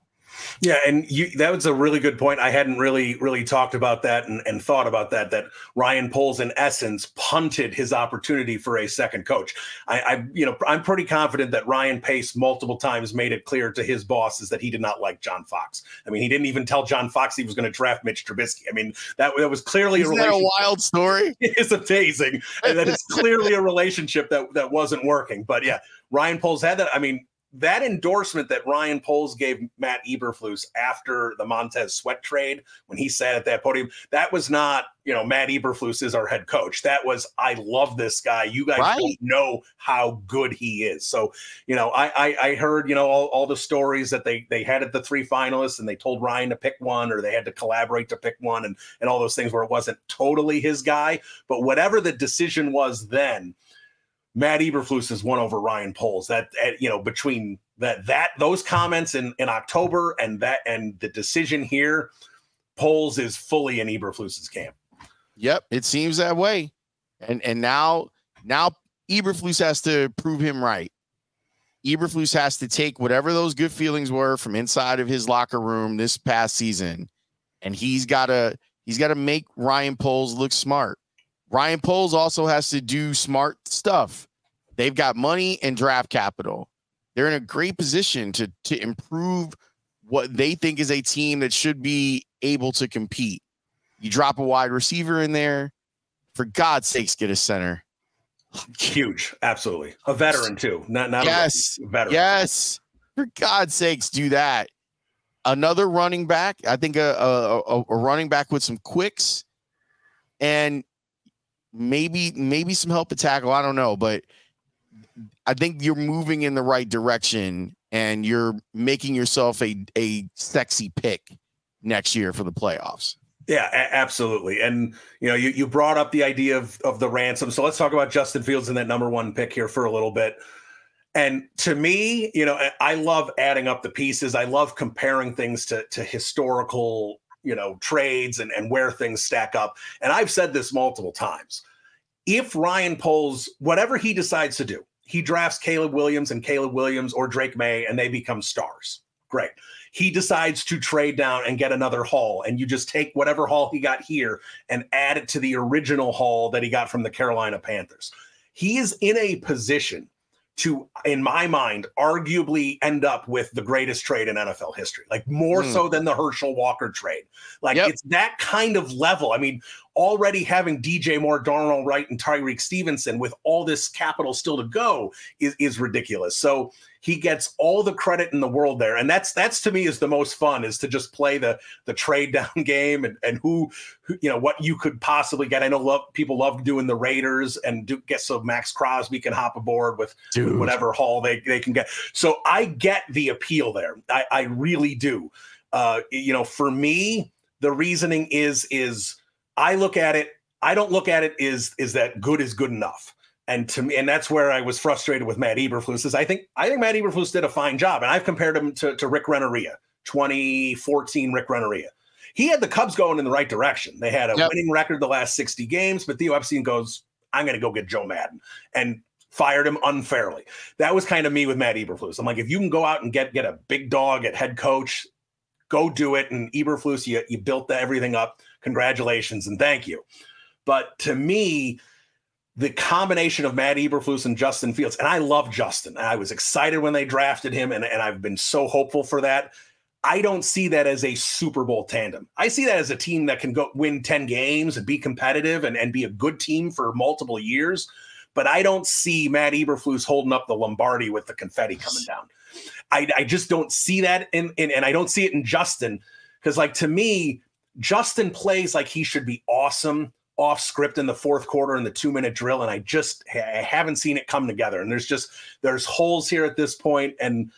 Yeah, and you, that was a really good point. I hadn't really, really talked about that and, and thought about that. That Ryan Poles, in essence, punted his opportunity for a second coach. I, I, you know, I'm pretty confident that Ryan Pace multiple times made it clear to his bosses that he did not like John Fox. I mean, he didn't even tell John Fox he was going to draft Mitch Trubisky. I mean, that, that was clearly Isn't a, a wild story. It's amazing, and that is clearly a relationship that that wasn't working. But yeah, Ryan Poles had that. I mean, that endorsement that Ryan Poles gave Matt Eberflus after the Montez Sweat trade, when he sat at that podium, that was not, you know, Matt Eberflus is our head coach. That was, I love this guy. You guys right. don't know how good he is. So, you know, I I, I heard, you know, all, all the stories that they they had at the three finalists and they told Ryan to pick one or they had to collaborate to pick one and and all those things where it wasn't totally his guy. But whatever the decision was then Matt Eberflus has won over Ryan Poles. That eh, you know between that that those comments in in October and that and the decision here, Poles is fully in Eberflus's camp. Yep, it seems that way. And and now now Eberflus has to prove him right. Eberflus has to take whatever those good feelings were from inside of his locker room this past season, and he's got to he's got to make Ryan Poles look smart. Ryan Poles also has to do smart stuff. They've got money and draft capital. They're in a great position to to improve what they think is a team that should be able to compete. You drop a wide receiver in there, for God's sakes, get a center. Huge, absolutely. A veteran too. Not not yes, a veteran. Yes, for God's sakes, do that. Another running back. I think a, a, a running back with some quicks, and maybe maybe some help to tackle. I don't know, but I think you're moving in the right direction and you're making yourself a a sexy pick next year for the playoffs. Yeah, a- absolutely. And you know, you, you brought up the idea of of the ransom. So let's talk about Justin Fields and that number one pick here for a little bit. And to me, you know, I love adding up the pieces. I love comparing things to to historical you know trades and, and where things stack up. And i've said this multiple times. If ryan Poles whatever he decides to do he drafts caleb williams and caleb williams or drake Maye and they become stars. Great. He decides to trade down and get another haul and you just take whatever haul he got here and add it to the original haul that he got from the carolina panthers. He is in a position to, in my mind, arguably end up with the greatest trade in NFL history, like more mm. so than the Herschel Walker trade. Like yep. it's that kind of level. I mean, already having DJ Moore, Darnell Wright, and Tyrique Stevenson with all this capital still to go is, is ridiculous. So he gets all the credit in the world there, and that's that's to me is the most fun is to just play the the trade down game and and who, who you know what you could possibly get. I know love people love doing the Raiders and do get so Maxx Crosby can hop aboard with Dude. whatever haul they they can get. So I get the appeal there. I, I really do. Uh, you know, for me, the reasoning is is I look at it. I don't look at it is is that good is good enough. And to me, and that's where I was frustrated with Matt Eberflus. Is I think I think Matt Eberflus did a fine job, and I've compared him to, to Rick Renteria, 2014 Rick Renteria. He had the Cubs going in the right direction. They had a yep. winning record the last 60 games, but Theo Epstein goes, "I'm going to go get Joe Maddon," and fired him unfairly. That was kind of me with Matt Eberflus. I'm like, if you can go out and get get a big dog at head coach, go do it. And Eberflus, you you built the, everything up. Congratulations and thank you. But to me, the combination of Matt Eberflus and Justin Fields, and I love Justin. I was excited when they drafted him, and, and I've been so hopeful for that. I don't see that as a Super Bowl tandem. I see that as a team that can go win 10 games and be competitive and, and be a good team for multiple years. But I don't see Matt Eberflus holding up the Lombardi with the confetti coming down. I, I just don't see that in, in and I don't see it in Justin. Because like to me, Justin plays like he should be awesome off script in the fourth quarter in the two minute drill, and I just I haven't seen it come together. And there's just there's holes here at this point, and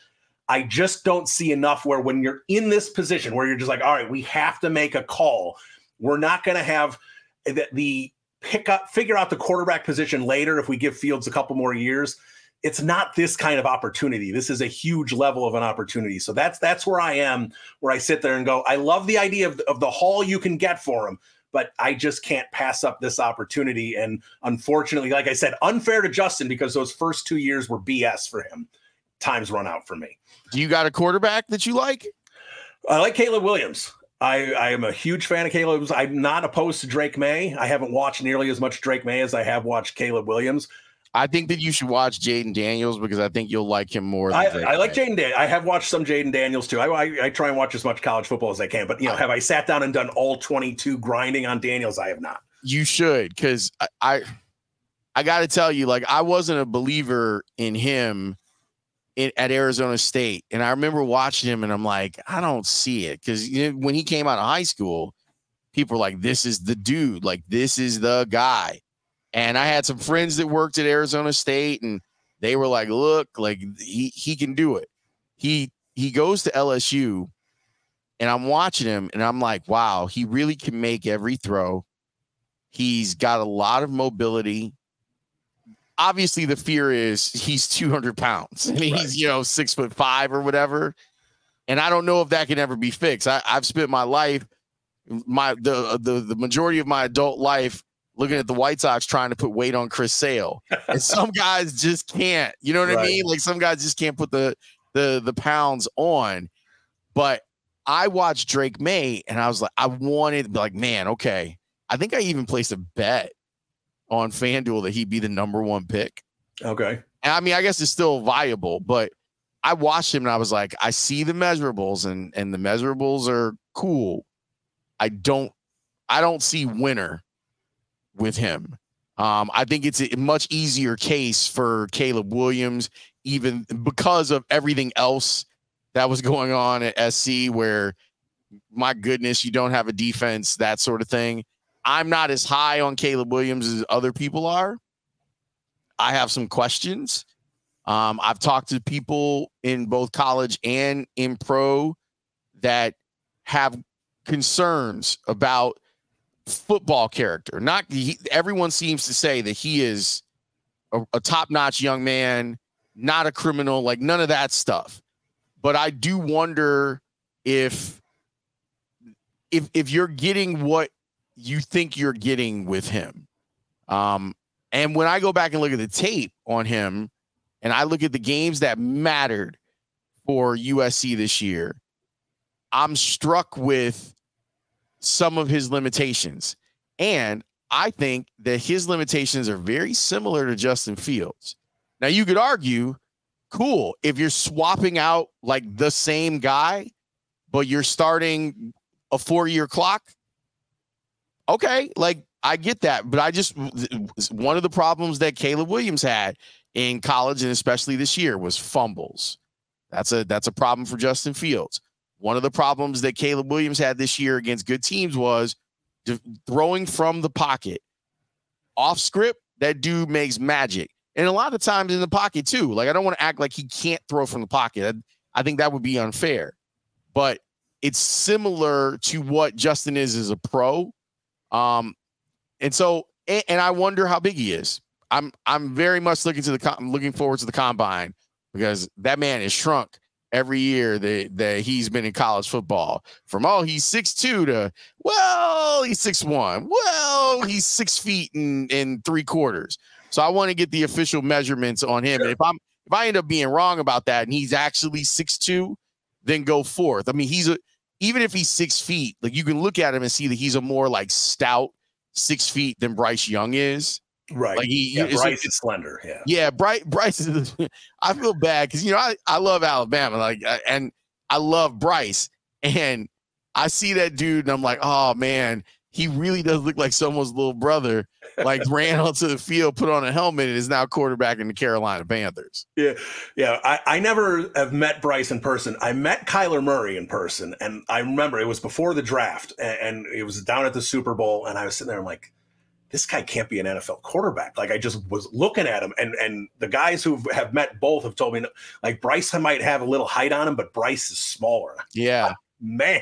I just don't see enough where when you're in this position where you're just like, all right, we have to make a call. We're not going to have the, the pick up figure out the quarterback position later if we give Fields a couple more years. It's not this kind of opportunity. This is a huge level of an opportunity. So that's that's where I am, where I sit there and go, I love the idea of, of the haul you can get for him but I just can't pass up this opportunity. And unfortunately, like I said, unfair to Justin because those first two years were BS for him. Time's run out for me. Do you got a quarterback that you like? I like Caleb Williams. I, I am a huge fan of Caleb. I'm not opposed to Drake Maye. I haven't watched nearly as much Drake Maye as I have watched Caleb Williams. I think that you should watch Jayden Daniels because I think you'll like him more. I, I, like Jayden. Dan- I have watched some Jayden Daniels too. I, I, I try and watch as much college football as I can, but you know, have I sat down and done all 22 grinding on Daniels? I have not. You should because I, I, I got to tell you, like I wasn't a believer in him in, at Arizona State, and I remember watching him, and I'm like, I don't see it because you know, when he came out of high school, people were like, "This is the dude. Like this is the guy." And I had some friends that worked at Arizona State, and they were like, "Look, like he he can do it." He he goes to LSU, and I'm watching him, and I'm like, "Wow, he really can make every throw." He's got a lot of mobility. Obviously, the fear is he's 200 pounds and he's right. you know six foot five or whatever. And I don't know if that can ever be fixed. I, I've spent my life, my the the the majority of my adult life looking at the White Sox trying to put weight on Chris Sale. and some guys just can't. You know what right. I mean? Like some guys just can't put the the the pounds on. But I watched Drake Maye and I was like, I wanted like, man, okay. I think I even placed a bet on FanDuel that he'd be the number one pick. Okay. And I mean, I guess it's still viable, but I watched him and I was like, I see the measurables and and the measurables are cool. I don't I don't see winner with him. Um, I think it's a much easier case for Caleb Williams, even because of everything else that was going on at SC, where my goodness, you don't have a defense, that sort of thing. I'm not as high on Caleb Williams as other people are. I have some questions. Um, I've talked to people in both college and in pro that have concerns about football character. Not he, everyone seems to say that he is a, a top-notch young man, not a criminal, like none of that stuff. But I do wonder if if if you're getting what you think you're getting with him. Um, and when I go back and look at the tape on him, and I look at the games that mattered for USC this year, I'm struck with some of his limitations. And I think that his limitations are very similar to Justin Fields. Now, you could argue, cool, if you're swapping out like the same guy, but you're starting a four year clock. Okay, like I get that. But I just, one of the problems that Caleb Williams had in college and especially this year was fumbles. That's a that's a problem for Justin Fields. One of the problems that Caleb Williams had this year against good teams was throwing from the pocket. Off script, that dude makes magic. And a lot of times in the pocket too. Like I don't want to act like he can't throw from the pocket. I, I think that would be unfair. But it's similar to what Justin is as a pro. Um, and so and, and I wonder how big he is. I'm I'm very much looking to the I'm looking forward to the combine because that man is shrunk every year that, that he's been in college football. From oh, he's six two to well, he's six one. Well, he's six feet and in three quarters. So I want to get the official measurements on him. And if I'm if I end up being wrong about that and he's actually six two, then go forth. I mean, he's a even if he's six feet, like you can look at him and see that he's a more like stout six feet than Bryce Young is. Right. Like he, yeah, Bryce is slender. Yeah. Yeah. Bryce, Bryce is, I feel bad because, you know, I, I love Alabama. Like, and I love Bryce. And I see that dude and I'm like, oh, man, he really does look like someone's little brother. Like ran onto the field, put on a helmet, and is now quarterback in the Carolina Panthers. Yeah, yeah. I, I never have met Bryce in person. I met Kyler Murray in person, and I remember it was before the draft, and, and it was down at the Super Bowl, and I was sitting there, I'm like, this guy can't be an NFL quarterback. Like I just was looking at him, and and the guys who have met both have told me like Bryce might have a little height on him, but Bryce is smaller. Yeah. Man,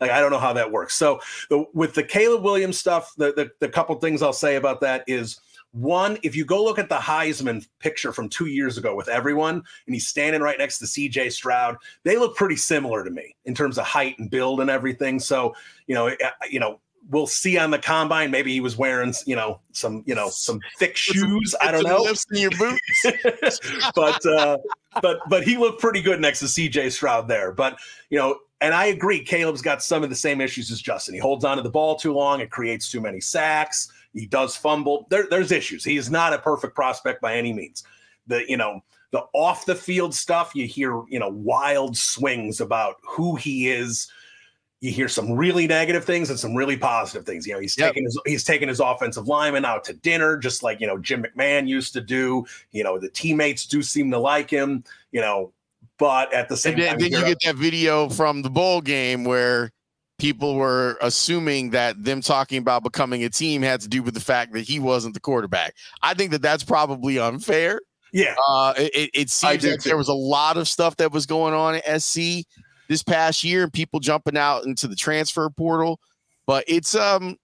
like I don't know how that works. So the, with the Caleb Williams stuff, the, the the couple things I'll say about that is one, if you go look at the Heisman picture from two years ago with everyone, and he's standing right next to CJ Stroud, they look pretty similar to me in terms of height and build and everything. So, you know, you know, we'll see on the combine. Maybe he was wearing, you know, some, you know, some thick shoes. I don't know. in your boots. but uh, but but he looked pretty good next to CJ Stroud there. But you know, and I agree, Caleb's got some of the same issues as Justin. He holds on to the ball too long. It creates too many sacks. He does fumble. There, there's issues. He is not a perfect prospect by any means. The you know the off the field stuff you hear you know wild swings about who he is you hear some really negative things and some really positive things. You know, he's yep. taking his he's taking his offensive lineman out to dinner, just like you know Jim McMahon used to do. You know, the teammates do seem to like him. You know, but at the same and then, time, then you get that video from the bowl game where people were assuming that them talking about becoming a team had to do with the fact that he wasn't the quarterback. I think that that's probably unfair. Yeah, uh, it, it seems like there was a lot of stuff that was going on at SC this past year and people jumping out into the transfer portal. But it's um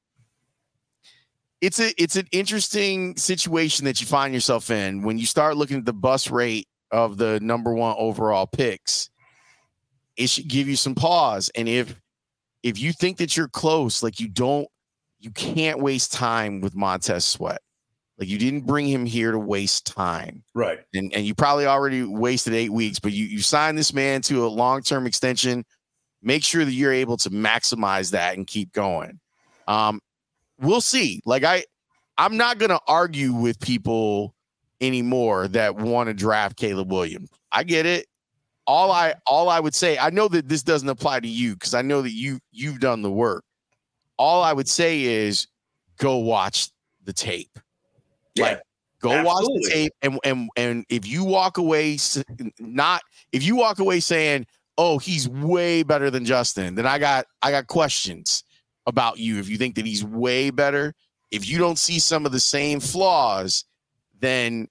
it's a it's an interesting situation that you find yourself in when you start looking at the bus rate of the number one overall picks. It should give you some pause. And if if you think that you're close, like you don't, you can't waste time with Montez Sweat. Like you didn't bring him here to waste time. Right. And and you probably already wasted eight weeks, but you you signed this man to a long-term extension. Make sure that you're able to maximize that and keep going. Um, we'll see. Like I I'm not gonna argue with people anymore that want to draft Caleb Williams. I get it. All I all I would say, I know that this doesn't apply to you because I know that you you've done the work. All I would say is go watch the tape like go Absolutely. watch the tape and and and if you walk away not if you walk away saying, "Oh, he's way better than Justin," then I got I got questions about you. If you think that he's way better, if you don't see some of the same flaws, then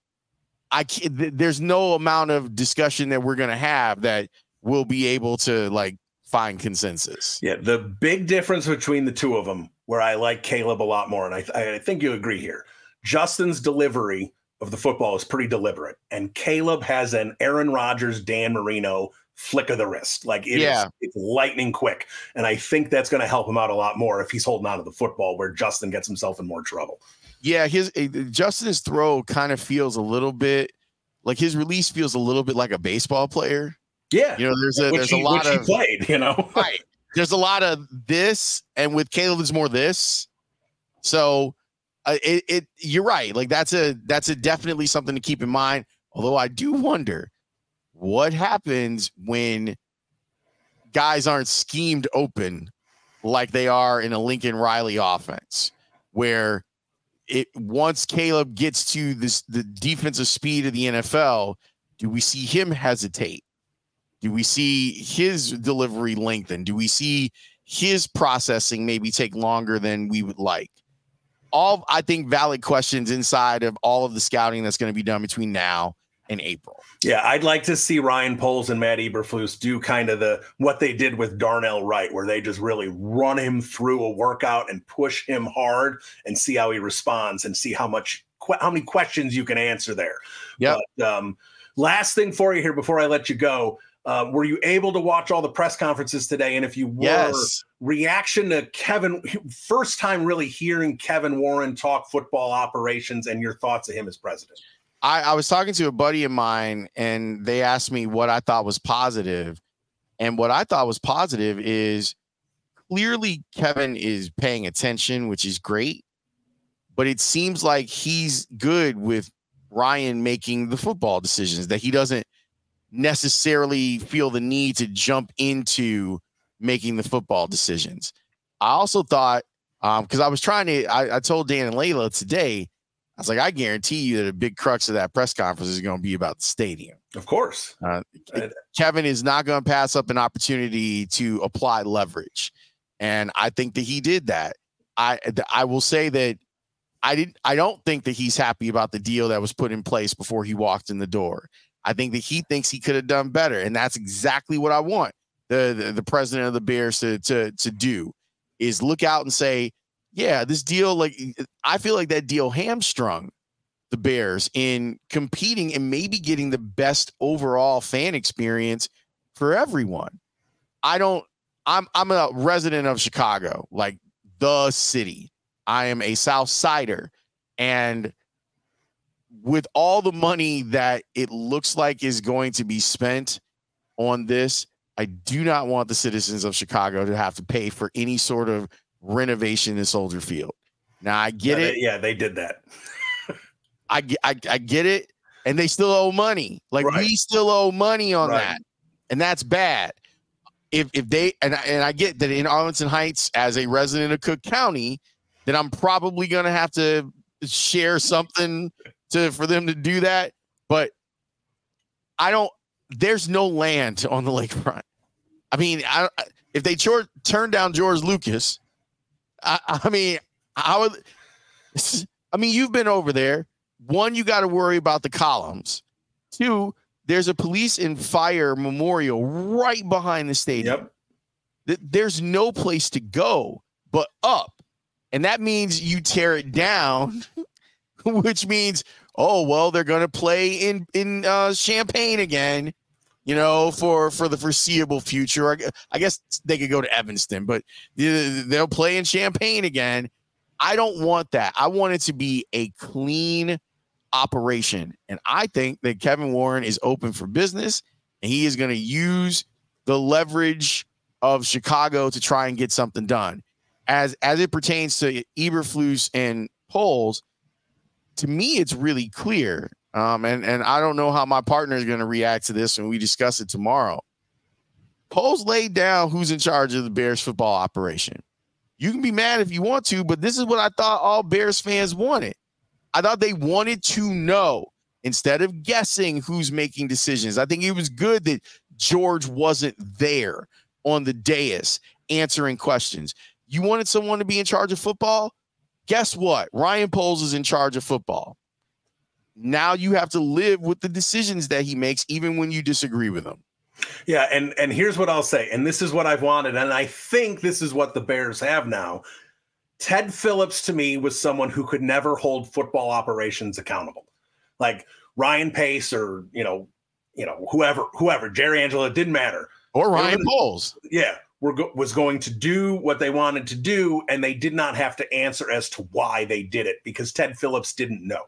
I can't, there's no amount of discussion that we're going to have that we'll be able to like find consensus. Yeah, the big difference between the two of them, where I like Caleb a lot more, and I, I think you agree here, Justin's delivery of the football is pretty deliberate, and Caleb has an Aaron Rodgers, Dan Marino flick of the wrist. Like it yeah. is, it's lightning quick. And I think that's going to help him out a lot more if he's holding on to the football where Justin gets himself in more trouble. Yeah, his uh, Justin's throw kind of feels a little bit like his release feels a little bit like a baseball player. Yeah. You know, there's a which there's he, a lot of played, you know. right. There's a lot of this and with Caleb it's more this. So uh, it, it you're right. Like that's a that's a definitely something to keep in mind. Although I do wonder what happens when guys aren't schemed open like they are in a Lincoln Riley offense, where it once Caleb gets to this the defensive speed of the NFL, do we see him hesitate? Do we see his delivery lengthen? Do we see his processing maybe take longer than we would like? All I think valid questions inside of all of the scouting that's going to be done between now and April. Yeah, I'd like to see Ryan Poles and Matt Eberflus do kind of the what they did with Darnell Wright, where they just really run him through a workout and push him hard and see how he responds and see how much how many questions you can answer there. Yeah. Um, last thing for you here before I let you go. Uh, were you able to watch all the press conferences today? And if you were, yes. reaction to Kevin, first time really hearing Kevin Warren talk football operations and your thoughts of him as president. I, I was talking to a buddy of mine and they asked me what I thought was positive. And what I thought was positive is clearly Kevin is paying attention, which is great. But it seems like he's good with Ryan making the football decisions, that he doesn't necessarily feel the need to jump into making the football decisions. I also thought, um, because um, I was trying to, I, I told Dan and Laila today, I was like, I guarantee you that a big crux of that press conference is going to be about the stadium. Of course. Uh, Kevin is not going to pass up an opportunity to apply leverage. And I think that he did that. I I will say that I didn't I don't think that he's happy about the deal that was put in place before he walked in the door. I think that he thinks he could have done better. And that's exactly what I want the, the, the president of the Bears to, to, to do is look out and say, yeah, this deal, like I feel like that deal hamstrung the Bears in competing and maybe getting the best overall fan experience for everyone. I don't I'm I'm a resident of Chicago, like the city. I am a South Sider. And with all the money that it looks like is going to be spent on this, I do not want the citizens of Chicago to have to pay for any sort of renovation in Soldier Field. Now I get yeah, it. They, yeah, they did that. I, I I get it, and they still owe money. Like right. we still owe money on right. that, and that's bad. If if they and I, and I get that in Arlington Heights as a resident of Cook County, then I'm probably gonna have to share something to for them to do that. But I don't. There's no land on the lakefront. I mean, I, if they chor- turn down George Lucas, I, I mean, I would. I mean, you've been over there. One, you got to worry about the columns. Two, there's a police and fire memorial right behind the stadium. Yep. There's no place to go but up. And that means you tear it down, which means, oh, well, they're going to play in in uh, Champaign again you know, for for the foreseeable future. I guess they could go to Evanston, but they'll play in Champaign again. I don't want that. I want it to be a clean operation. And I think that Kevin Warren is open for business and he is going to use the leverage of Chicago to try and get something done. As as it pertains to Eberflus and Poles, to me, it's really clear um, and and I don't know how my partner is going to react to this when we discuss it tomorrow. Poles laid down who's in charge of the Bears football operation. You can be mad if you want to, but this is what I thought all Bears fans wanted. I thought they wanted to know instead of guessing who's making decisions. I think it was good that George wasn't there on the dais answering questions. You wanted someone to be in charge of football? Guess what? Ryan Poles is in charge of football now you have to live with the decisions that he makes, even when you disagree with him. Yeah, and and here's what I'll say, and this is what I've wanted, and I think this is what the Bears have now. Ted Phillips to me was someone who could never hold football operations accountable. Like Ryan Pace or, you know, you know, whoever, whoever, Jerry Angelo, it didn't matter. Or Ryan Poles. Yeah. Were go- was going to do what they wanted to do, and they did not have to answer as to why they did it because Ted Phillips didn't know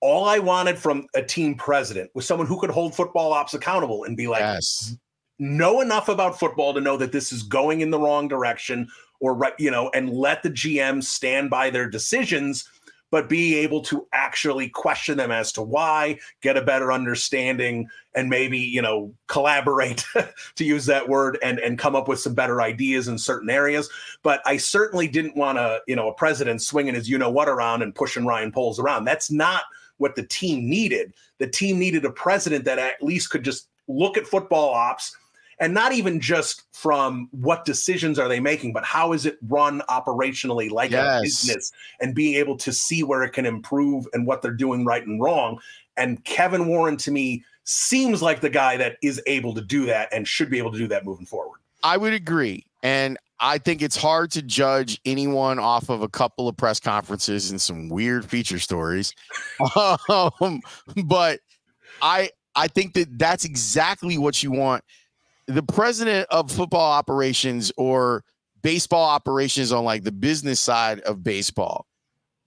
all I wanted from a team president was someone who could hold football ops accountable and be like, yes. know enough about football to know that this is going in the wrong direction, or right, you know, and let the GM stand by their decisions, but be able to actually question them as to why, get a better understanding, and maybe you know collaborate to use that word and and come up with some better ideas in certain areas. But I certainly didn't want to you know a president swinging his you know what around and pushing Ryan Poles around. That's not what the team needed. The team needed a president that at least could just look at football ops and not even just from what decisions are they making, but how is it run operationally like yes. a business and being able to see where it can improve and what they're doing right and wrong. And Kevin Warren to me seems like the guy that is able to do that and should be able to do that moving forward. I would agree. And I think it's hard to judge anyone off of a couple of press conferences and some weird feature stories. um, but I I think that that's exactly what you want the president of football operations or baseball operations on like the business side of baseball,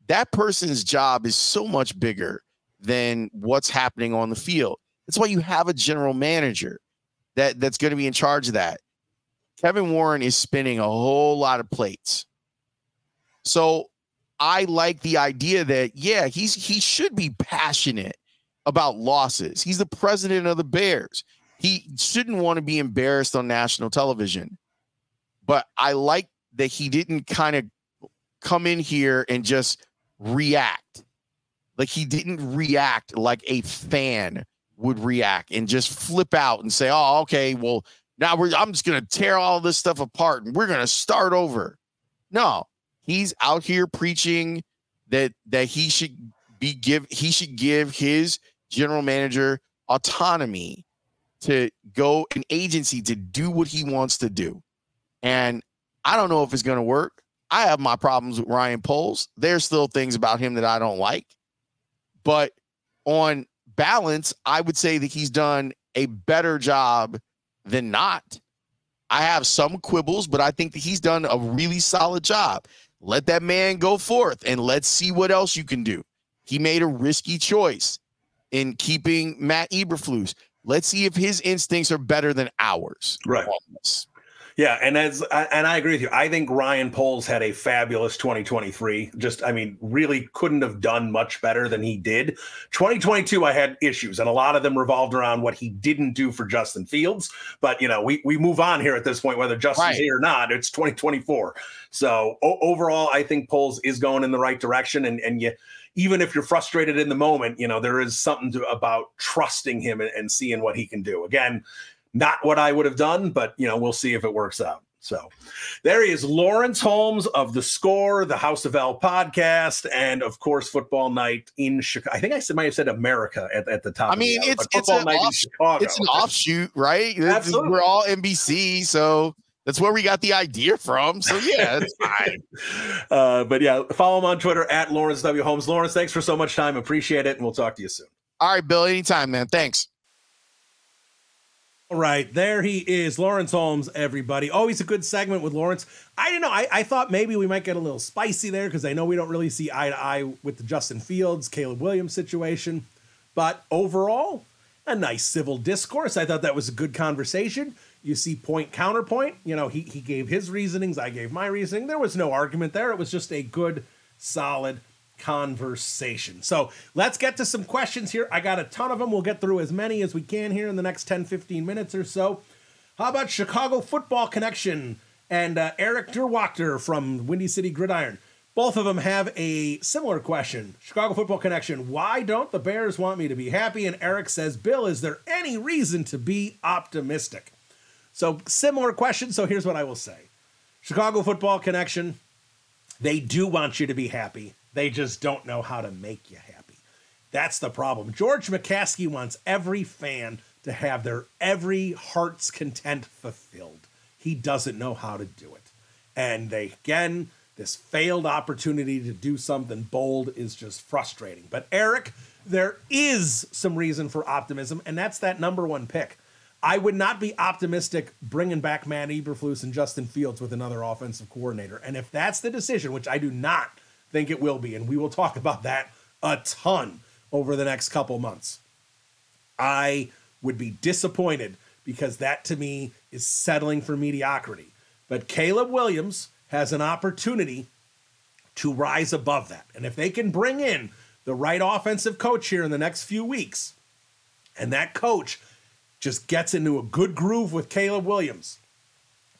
that person's job is so much bigger than what's happening on the field. That's why you have a general manager that that's going to be in charge of that. Kevin Warren is spinning a whole lot of plates. So I like the idea that yeah, he's he should be passionate about losses. He's the president of the Bears he shouldn't want to be embarrassed on national television. But I like that he didn't kind of come in here and just react. Like he didn't react like a fan would react and just flip out and say, "Oh, okay, well, now we're I'm just going to tear all this stuff apart and we're going to start over." No. He's out here preaching that that he should be give he should give his general manager autonomy to go an agency to do what he wants to do. And I don't know if it's going to work. I have my problems with Ryan Poles. There's still things about him that I don't like. But on balance, I would say that he's done a better job than not. I have some quibbles, but I think that he's done a really solid job. Let that man go forth and let's see what else you can do. He made a risky choice in keeping Matt Eberflus. Let's see if his instincts are better than ours. Right. Yeah, and as and I agree with you. I think Ryan Poles had a fabulous 2023. Just I mean, really couldn't have done much better than he did. 2022 I had issues and a lot of them revolved around what he didn't do for Justin Fields, but you know, we we move on here at this point whether Justin's right. here or not. It's 2024. So o- overall I think Poles is going in the right direction and and you even if you're frustrated in the moment, you know, there is something to, about trusting him and, and seeing what he can do. Again, not what I would have done, but you know, we'll see if it works out. So there he is, Laurence Holmes of the Score, the House of L podcast, and of course, Football Night in Chicago. I think I said, might have said America at, at the top. I mean, it's it's an, off, it's an offshoot, right? Absolutely. We're all NBC, so that's where we got the idea from. So yeah, it's fine. Uh, but yeah, follow him on Twitter at Laurence W. Holmes. Laurence, thanks for so much time. Appreciate it. And we'll talk to you soon. All right, Bill, anytime, man. Thanks. All right, there he is, Laurence Holmes, everybody. Always a good segment with Laurence. I don't know. I, I thought maybe we might get a little spicy there because I know we don't really see eye to eye with the Justin Fields, Caleb Williams situation. But overall, a nice civil discourse. I thought that was a good conversation. You see point counterpoint. You know, he, he gave his reasonings, I gave my reasoning. There was no argument there. It was just a good, solid conversation. So let's get to some questions here. I got a ton of them. We'll get through as many as we can here in the next 10, 15 minutes or so. How about Chicago Football Connection and uh, Eric Derwachter from Windy City Gridiron? Both of them have a similar question. Chicago Football Connection, why don't the Bears want me to be happy? And Eric says, Bill, is there any reason to be optimistic? So, similar question. So, here's what I will say Chicago Football Connection, they do want you to be happy. They just don't know how to make you happy. That's the problem. George McCaskey wants every fan to have their every heart's content fulfilled. He doesn't know how to do it. And they, again, this failed opportunity to do something bold is just frustrating. But Eric, there is some reason for optimism, and that's that number one pick. I would not be optimistic bringing back Matt Eberflus and Justin Fields with another offensive coordinator. And if that's the decision, which I do not think it will be, and we will talk about that a ton over the next couple months, I would be disappointed because that to me is settling for mediocrity. But Caleb Williams has an opportunity to rise above that. And if they can bring in the right offensive coach here in the next few weeks, and that coach just gets into a good groove with Caleb Williams,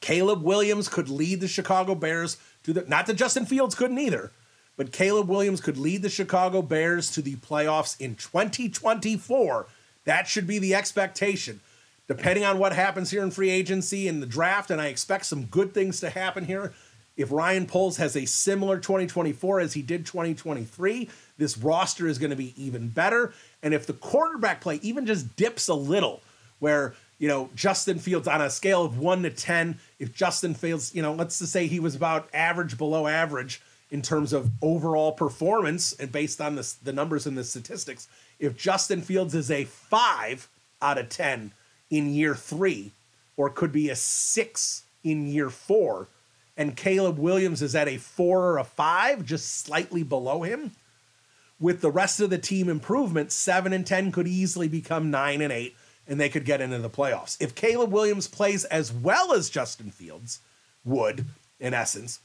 Caleb Williams could lead the Chicago Bears to the not that Justin Fields couldn't either, but Caleb Williams could lead the Chicago Bears to the playoffs in 2024. That should be the expectation. Depending on what happens here in free agency and the draft, and I expect some good things to happen here. If Ryan Poles has a similar 2024 as he did 2023, this roster is going to be even better. And if the quarterback play even just dips a little, where you know, Justin Fields on a scale of one to 10, if Justin Fields, you know, let's just say he was about average, below average in terms of overall performance and based on this, the numbers and the statistics, if Justin Fields is a five out of 10 in year three, or could be a six in year four, and Caleb Williams is at a four or a five, just slightly below him, with the rest of the team improvement, seven and 10 could easily become nine and eight and they could get into the playoffs. If Caleb Williams plays as well as Justin Fields would, in essence,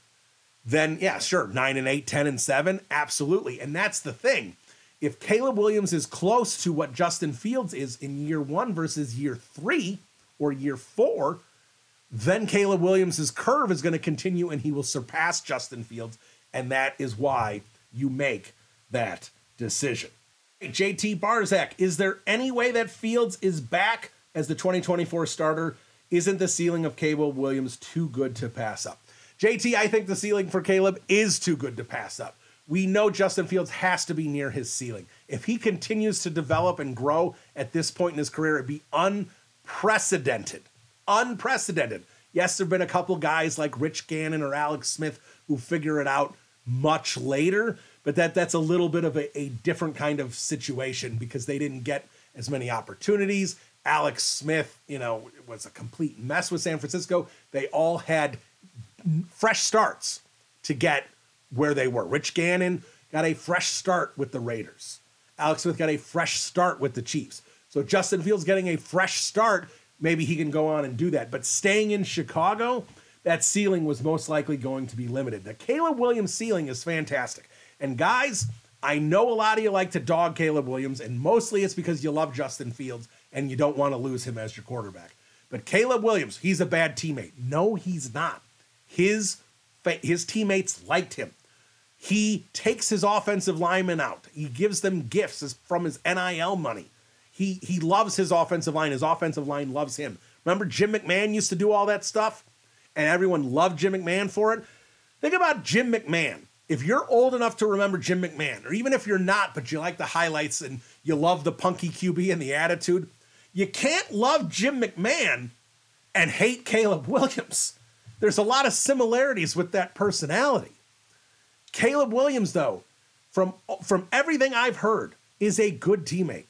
then yeah, sure, 9 and 8, 10 and 7, absolutely. And that's the thing. If Caleb Williams is close to what Justin Fields is in year 1 versus year 3 or year 4, then Caleb Williams's curve is going to continue and he will surpass Justin Fields and that is why you make that decision. JT Barzak, is there any way that Fields is back as the 2024 starter? Isn't the ceiling of Caleb Williams too good to pass up? JT, I think the ceiling for Caleb is too good to pass up. We know Justin Fields has to be near his ceiling. If he continues to develop and grow at this point in his career, it'd be unprecedented. Unprecedented. Yes, there have been a couple guys like Rich Gannon or Alex Smith who figure it out much later, but that that's a little bit of a, a different kind of situation because they didn't get as many opportunities. Alex Smith, you know, was a complete mess with San Francisco. They all had fresh starts to get where they were. Rich Gannon got a fresh start with the Raiders. Alex Smith got a fresh start with the Chiefs. So Justin Fields getting a fresh start, maybe he can go on and do that. But staying in Chicago, that ceiling was most likely going to be limited. The Caleb Williams ceiling is fantastic. And guys, I know a lot of you like to dog Caleb Williams, and mostly it's because you love Justin Fields and you don't want to lose him as your quarterback. But Caleb Williams, he's a bad teammate. No, he's not. His his teammates liked him. He takes his offensive linemen out. He gives them gifts from his NIL money. He he loves his offensive line. His offensive line loves him. Remember Jim McMahon used to do all that stuff, and everyone loved Jim McMahon for it. Think about Jim McMahon if you're old enough to remember Jim McMahon, or even if you're not, but you like the highlights and you love the punky QB and the attitude, you can't love Jim McMahon and hate Caleb Williams. There's a lot of similarities with that personality. Caleb Williams, though, from, from everything I've heard, is a good teammate.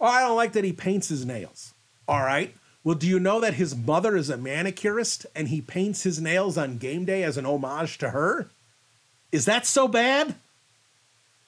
Oh, I don't like that he paints his nails. All right. Well, do you know that his mother is a manicurist and he paints his nails on game day as an homage to her? Is that so bad?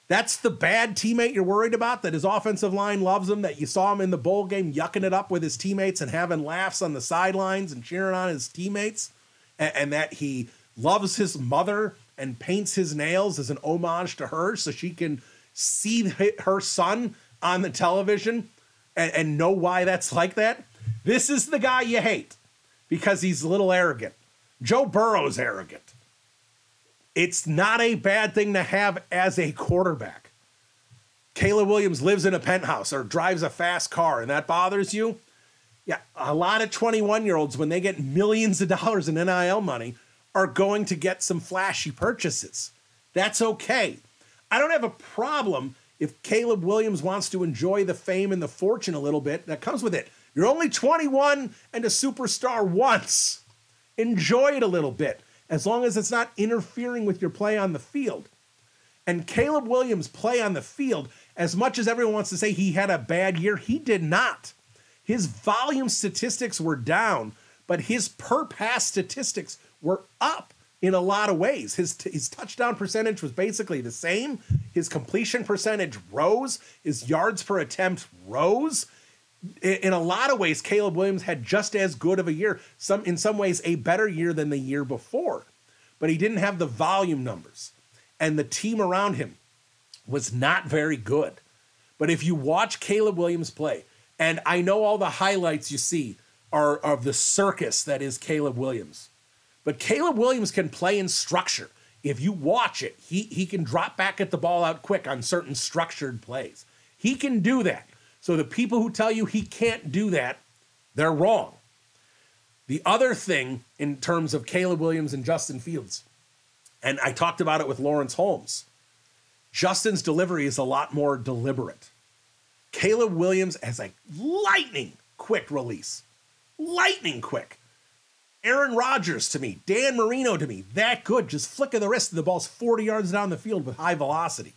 That's the bad teammate you're worried about, that his offensive line loves him, that you saw him in the bowl game yucking it up with his teammates and having laughs on the sidelines and cheering on his teammates, and, and that he loves his mother and paints his nails as an homage to her so she can see her son on the television and, and know why that's like that. This is the guy you hate because he's a little arrogant. Joe Burrow's arrogant. It's not a bad thing to have as a quarterback. Caleb Williams lives in a penthouse or drives a fast car, and that bothers you. Yeah, a lot of 21 year olds, when they get millions of dollars in NIL money, are going to get some flashy purchases. That's okay. I don't have a problem if Caleb Williams wants to enjoy the fame and the fortune a little bit that comes with it. You're only 21 and a superstar once. Enjoy it a little bit as long as it's not interfering with your play on the field. And Caleb Williams' play on the field, as much as everyone wants to say he had a bad year, he did not. His volume statistics were down, but his per pass statistics were up in a lot of ways. His, his touchdown percentage was basically the same. His completion percentage rose. His yards per attempt rose in a lot of ways, Caleb Williams had just as good of a year. Some in some ways a better year than the year before, but he didn't have the volume numbers, and the team around him was not very good. But if you watch Caleb Williams play, and I know all the highlights you see are of the circus that is Caleb Williams, but Caleb Williams can play in structure. If you watch it, he, he can drop back at the ball out quick on certain structured plays. He can do that. So the people who tell you he can't do that, they're wrong. The other thing in terms of Caleb Williams and Justin Fields, and I talked about it with Laurence Holmes, Justin's delivery is a lot more deliberate. Caleb Williams has a lightning quick release. Lightning quick. Aaron Rodgers to me, Dan Marino to me, that good. Just flick of the wrist and the ball's 40 yards down the field with high velocity.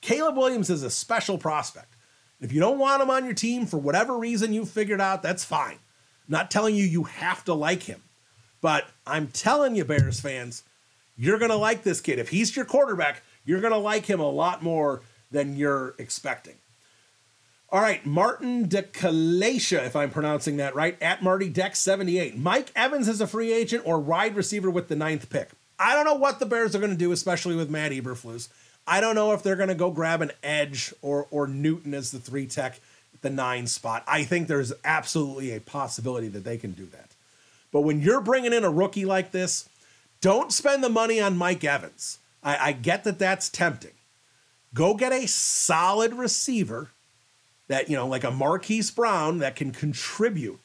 Caleb Williams is a special prospect. If you don't want him on your team for whatever reason you figured out, that's fine. I'm not telling you you have to like him. But I'm telling you, Bears fans, you're going to like this kid. If he's your quarterback, you're going to like him a lot more than you're expecting. All right, Martin DeCalacia, if I'm pronouncing that right, at Marty Deck 78. Mike Evans is a free agent or wide receiver with the ninth pick. I don't know what the Bears are going to do, especially with Matt Eberflus. I don't know if they're going to go grab an edge or or Newton as the three tech, the nine spot. I think there's absolutely a possibility that they can do that. But when you're bringing in a rookie like this, don't spend the money on Mike Evans. I, I get that that's tempting. Go get a solid receiver that, you know, like a Marquise Brown that can contribute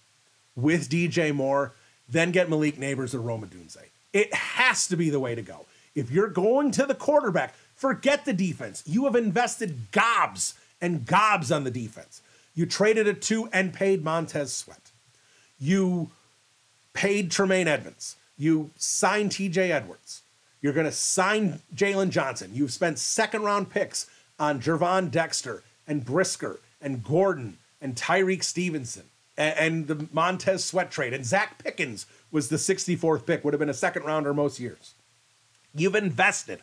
with DJ Moore, then get Malik Nabers or Rome Odunze. It has to be the way to go. If you're going to the quarterback, forget the defense. You have invested gobs and gobs on the defense. You traded a two and paid Montez Sweat. You paid Tremaine Edmunds. You signed TJ Edwards. You're going to sign Jaylon Johnson. You've spent second round picks on Gervon Dexter and Brisker and Gordon and Tyrique Stevenson and, and the Montez Sweat trade. And Zacch Pickens was the 64th pick, would have been a second rounder most years. You've invested.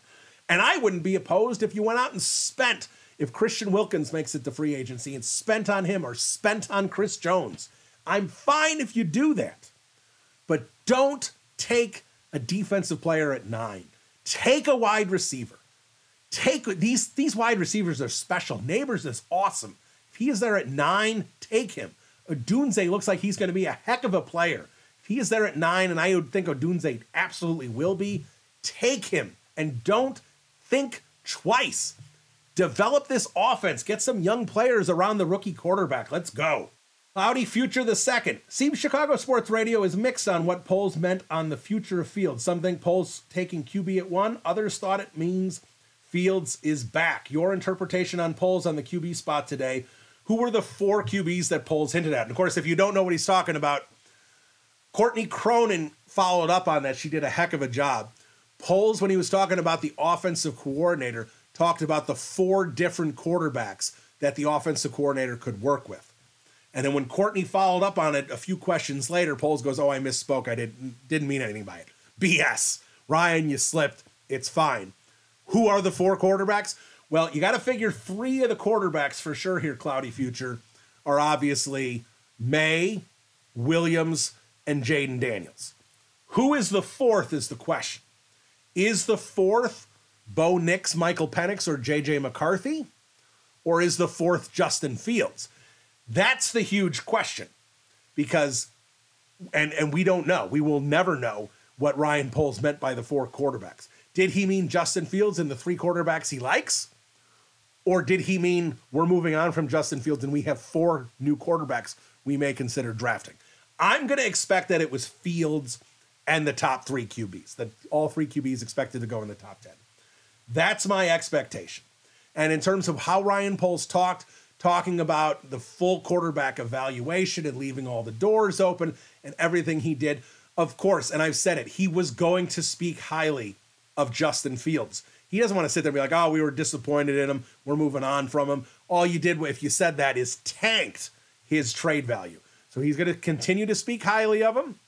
And I wouldn't be opposed if you went out and spent, if Christian Wilkins makes it to free agency and spent on him or spent on Chris Jones. I'm fine if you do that. But don't take a defensive player at nine. Take a wide receiver. Take these these wide receivers are special. Nabers is awesome. If he is there at nine, take him. Odunze looks like he's going to be a heck of a player. If he is there at nine, and I would think Odunze absolutely will be, take him and don't think twice. Develop this offense. Get some young players around the rookie quarterback. Let's go. Cloudy Future the second. Seems Chicago Sports Radio is mixed on what Poles meant on the future of Fields. Some think Poles taking QB at one, others thought it means Fields is back. Your interpretation on Poles on the QB spot today who were the four QBs that Poles hinted at. And of course, if you don't know what he's talking about, Courtney Cronin followed up on that. She did a heck of a job. Poles, when he was talking about the offensive coordinator, talked about the four different quarterbacks that the offensive coordinator could work with. And then when Courtney followed up on it a few questions later, Poles goes, "Oh, I misspoke. I didn't didn't mean anything by it. BS. Ryan, you slipped. It's fine. Who are the four quarterbacks? Well, you got to figure three of the quarterbacks for sure here, Cloudy Future, are obviously Maye, Williams, and Jayden Daniels. Who is the fourth is the question. Is the fourth Bo Nix, Michael Penix, or JJ McCarthy? Or is the fourth Justin Fields? That's the huge question because, and, and we don't know. We will never know what Ryan Poles meant by the four quarterbacks. Did he mean Justin Fields and the three quarterbacks he likes? Or did he mean we're moving on from Justin Fields and we have four new quarterbacks we may consider drafting? I'm going to expect that it was Fields and the top three QBs, that all three QBs expected to go in the top 10. That's my expectation. And in terms of how Ryan Poles talked, talking about the full quarterback evaluation and leaving all the doors open and everything he did, of course, and I've said it, he was going to speak highly of Justin Fields. He doesn't want to sit there and be like, oh, we were disappointed in him. We're moving on from him. All you did, if you said that, is tanked his trade value. So he's going to continue to speak highly of him.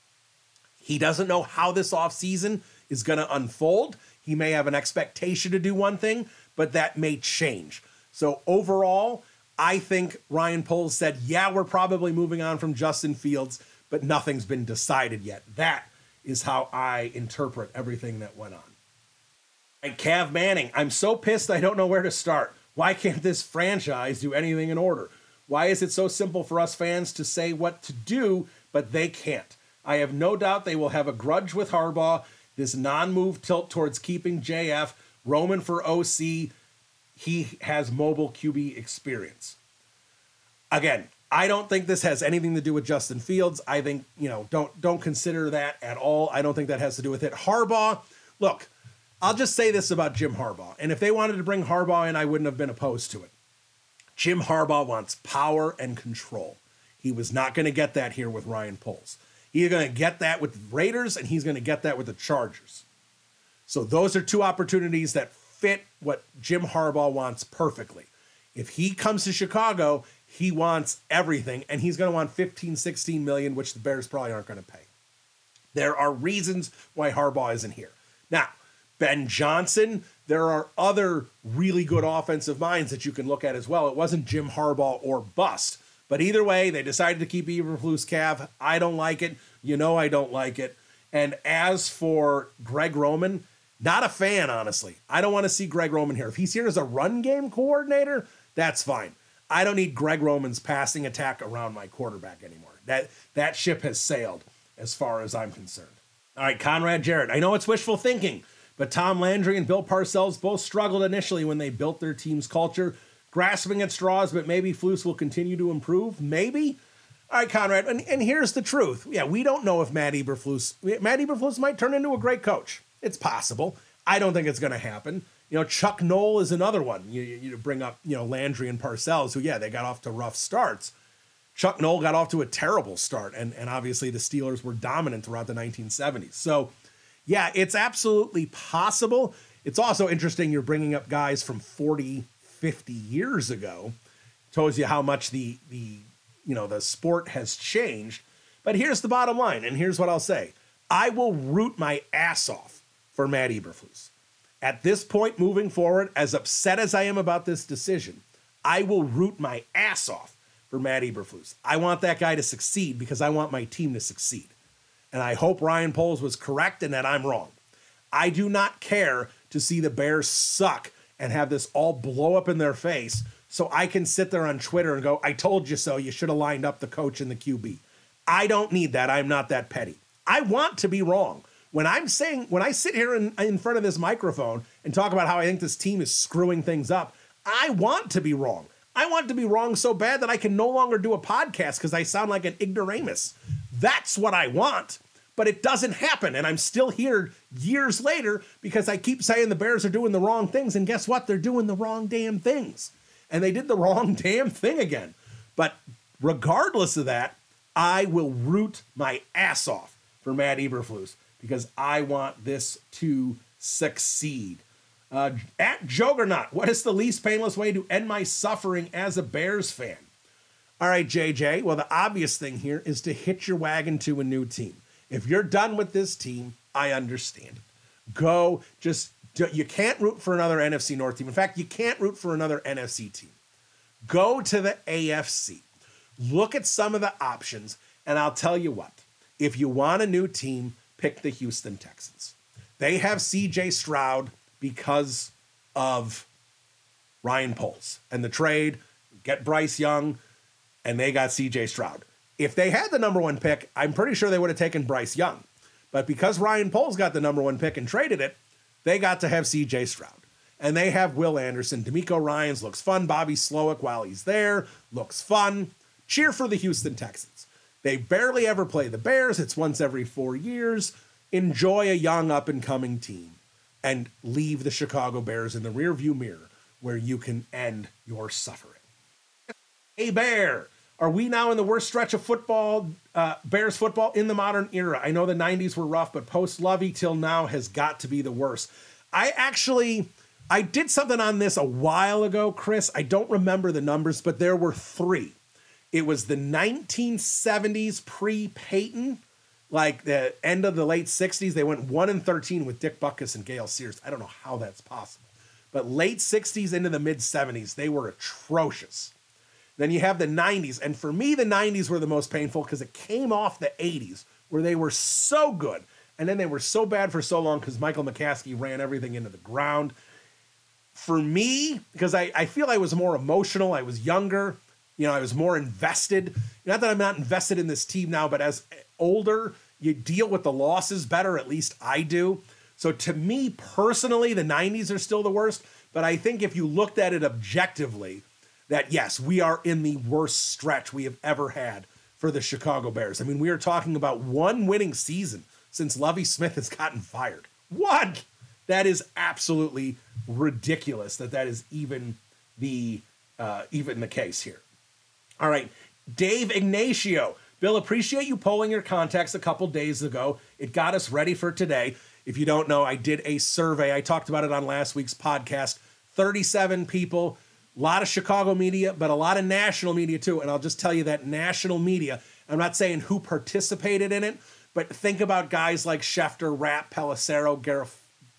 He doesn't know how this offseason is going to unfold. He may have an expectation to do one thing, but that may change. So overall, I think Ryan Poles said, yeah, we're probably moving on from Justin Fields, but nothing's been decided yet. That is how I interpret everything that went on. And Cav Manning, I'm so pissed I don't know where to start. Why can't this franchise do anything in order? Why is it so simple for us fans to say what to do, but they can't? I have no doubt they will have a grudge with Harbaugh, this non move tilt towards keeping JF, Roman for OC. He has mobile QB experience. Again, I don't think this has anything to do with Justin Fields. I think, you know, don't don't consider that at all. I don't think that has to do with it. Harbaugh, look, I'll just say this about Jim Harbaugh. And if they wanted to bring Harbaugh in, I wouldn't have been opposed to it. Jim Harbaugh wants power and control. He was not going to get that here with Ryan Poles. He's going to get that with the Raiders and he's going to get that with the Chargers. So those are two opportunities that fit what Jim Harbaugh wants perfectly. If he comes to Chicago, he wants everything and he's going to want 15, 16 million, which the Bears probably aren't going to pay. There are reasons why Harbaugh isn't here. Now, Ben Johnson, there are other really good offensive minds that you can look at as well. It wasn't Jim Harbaugh or bust. But either way, they decided to keep Eberflus Cav. I don't like it. You know I don't like it. And as for Greg Roman, not a fan, honestly. I don't want to see Greg Roman here. If he's here as a run game coordinator, that's fine. I don't need Greg Roman's passing attack around my quarterback anymore. That that ship has sailed as far as I'm concerned. All right, Conrad Jarrett. I know it's wishful thinking, but Tom Landry and Bill Parcells both struggled initially when they built their team's culture, grasping at straws, but maybe Flus will continue to improve. Maybe. All right, Conrad, and, and here's the truth. Yeah, we don't know if Matt Eberflus, Matt Eberflus might turn into a great coach. It's possible. I don't think it's going to happen. You know, Chuck Noll is another one. You, you bring up, you know, Landry and Parcells, who, yeah, they got off to rough starts. Chuck Noll got off to a terrible start, and, and obviously the Steelers were dominant throughout the 1970s. So, yeah, it's absolutely possible. It's also interesting you're bringing up guys from 40, 50 years ago. Tells you how much the the you know the sport has changed. But here's the bottom line, and here's what I'll say: I will root my ass off for Matt Eberflus. At this point, moving forward, as upset as I am about this decision, I will root my ass off for Matt Eberflus. I want that guy to succeed because I want my team to succeed. And I hope Ryan Poles was correct and that I'm wrong. I do not care to see the Bears suck and have this all blow up in their face so I can sit there on Twitter and go, I told you so. You should have lined up the coach and the QB. I don't need that. I'm not that petty. I want to be wrong. When I'm saying, when I sit here in, in front of this microphone and talk about how I think this team is screwing things up, I want to be wrong. I want to be wrong so bad that I can no longer do a podcast because I sound like an ignoramus. That's what I want. But it doesn't happen. And I'm still here years later because I keep saying the Bears are doing the wrong things. And guess what? They're doing the wrong damn things. And they did the wrong damn thing again. But regardless of that, I will root my ass off for Matt Eberflus because I want this to succeed. Uh, at Juggernaut, what is the least painless way to end my suffering as a Bears fan? All right, JJ. Well, the obvious thing here is to hitch your wagon to a new team. If you're done with this team, I understand. Go, just you can't root for another NFC North team. In fact, you can't root for another NFC team. Go to the AFC. Look at some of the options, and I'll tell you what. If you want a new team, pick the Houston Texans. They have CJ Stroud because of Ryan Poles and the trade, get Bryce Young, and they got CJ Stroud. If they had the number one pick, I'm pretty sure they would have taken Bryce Young. But because Ryan Poles got the number one pick and traded it, they got to have CJ Stroud. And they have Will Anderson. DeMeco Ryans looks fun. Bobby Slowik, while he's there, looks fun. Cheer for the Houston Texans. They barely ever play the Bears. It's once every four years. Enjoy a young up and coming team and leave the Chicago Bears in the rearview mirror where you can end your suffering. Hey, Bear, are we now in the worst stretch of football, uh, Bears football in the modern era? I know the 90s were rough, but post Lovie till now has got to be the worst. I actually. I did something on this a while ago, Chris. I don't remember the numbers, but there were three. It was the 1970s pre Payton, like the end of the late 60s. They went 1 and 13 with Dick Butkus and Gale Sayers. I don't know how that's possible. But late 60s into the mid 70s, they were atrocious. Then you have the 90s. And for me, the 90s were the most painful because it came off the 80s where they were so good. And then they were so bad for so long because Michael McCaskey ran everything into the ground. for me, because I, I feel I was more emotional, I was younger, you know, I was more invested. Not that I'm not invested in this team now, but as older, you deal with the losses better, at least I do. So to me personally, the 90s are still the worst. But I think if you looked at it objectively, that yes, we are in the worst stretch we have ever had for the Chicago Bears. I mean, we are talking about one winning season since Lovie Smith has gotten fired. What? That is absolutely ridiculous that that is even the uh, even the case here. All right, Dave Ignacio. Bill, appreciate you polling your contacts a couple days ago. It got us ready for today. If you don't know, I did a survey. I talked about it on last week's podcast. 37 people, a lot of Chicago media, but a lot of national media too. And I'll just tell you that national media, I'm not saying who participated in it, but think about guys like Schefter, Rapp, Pelissero,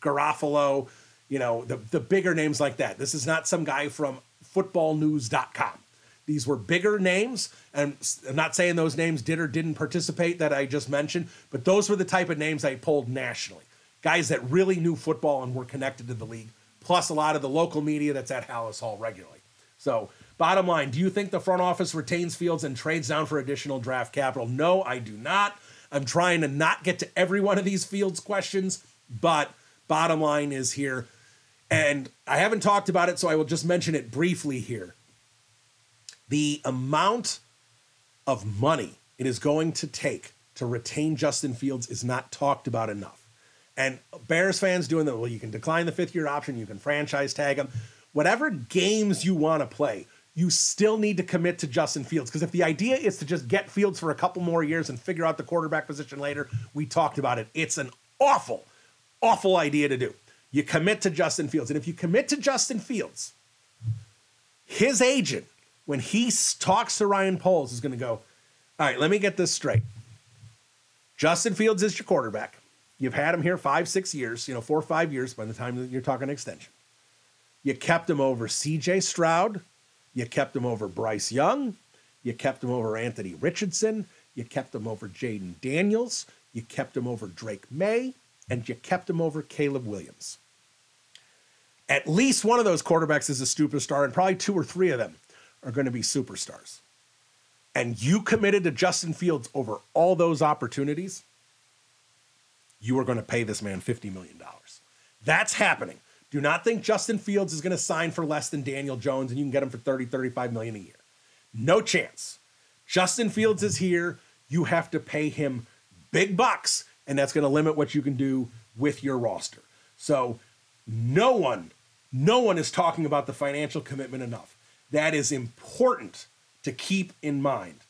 Garafolo, you know, the, the bigger names like that. This is not some guy from footballnews.com. These were bigger names, and I'm not saying those names did or didn't participate that I just mentioned, but those were the type of names I pulled nationally. Guys that really knew football and were connected to the league, plus a lot of the local media that's at Halas Hall regularly. So, bottom line, do you think the front office retains Fields and trades down for additional draft capital? No, I do not. I'm trying to not get to every one of these Fields questions, but bottom line is here. And I haven't talked about it, so I will just mention it briefly here. The amount of money it is going to take to retain Justin Fields is not talked about enough. And Bears fans doing that, well, you can decline the fifth year option, you can franchise tag him. Whatever games you want to play, you still need to commit to Justin Fields. Because if the idea is to just get Fields for a couple more years and figure out the quarterback position later, we talked about it. It's an awful, awful idea to do. You commit to Justin Fields. And if you commit to Justin Fields, his agent, when he talks to Ryan Poles, is going to go, All right, let me get this straight. Justin Fields is your quarterback. You've had him here five, six years, you know, four or five years by the time that you're talking extension. You kept him over CJ Stroud. You kept him over Bryce Young. You kept him over Anthony Richardson. You kept him over Jayden Daniels. You kept him over Drake Maye. And you kept him over Caleb Williams. At least one of those quarterbacks is a superstar, and probably two or three of them are going to be superstars. And you committed to Justin Fields over all those opportunities you are going to pay this man $50 million. That's happening. Do not think Justin Fields is going to sign for less than Daniel Jones and you can get him for 30, 35 million a year. No chance. Justin Fields is here. You have to pay him big bucks, and that's going to limit what you can do with your roster. So, no one, no one is talking about the financial commitment enough. That is important to keep in mind.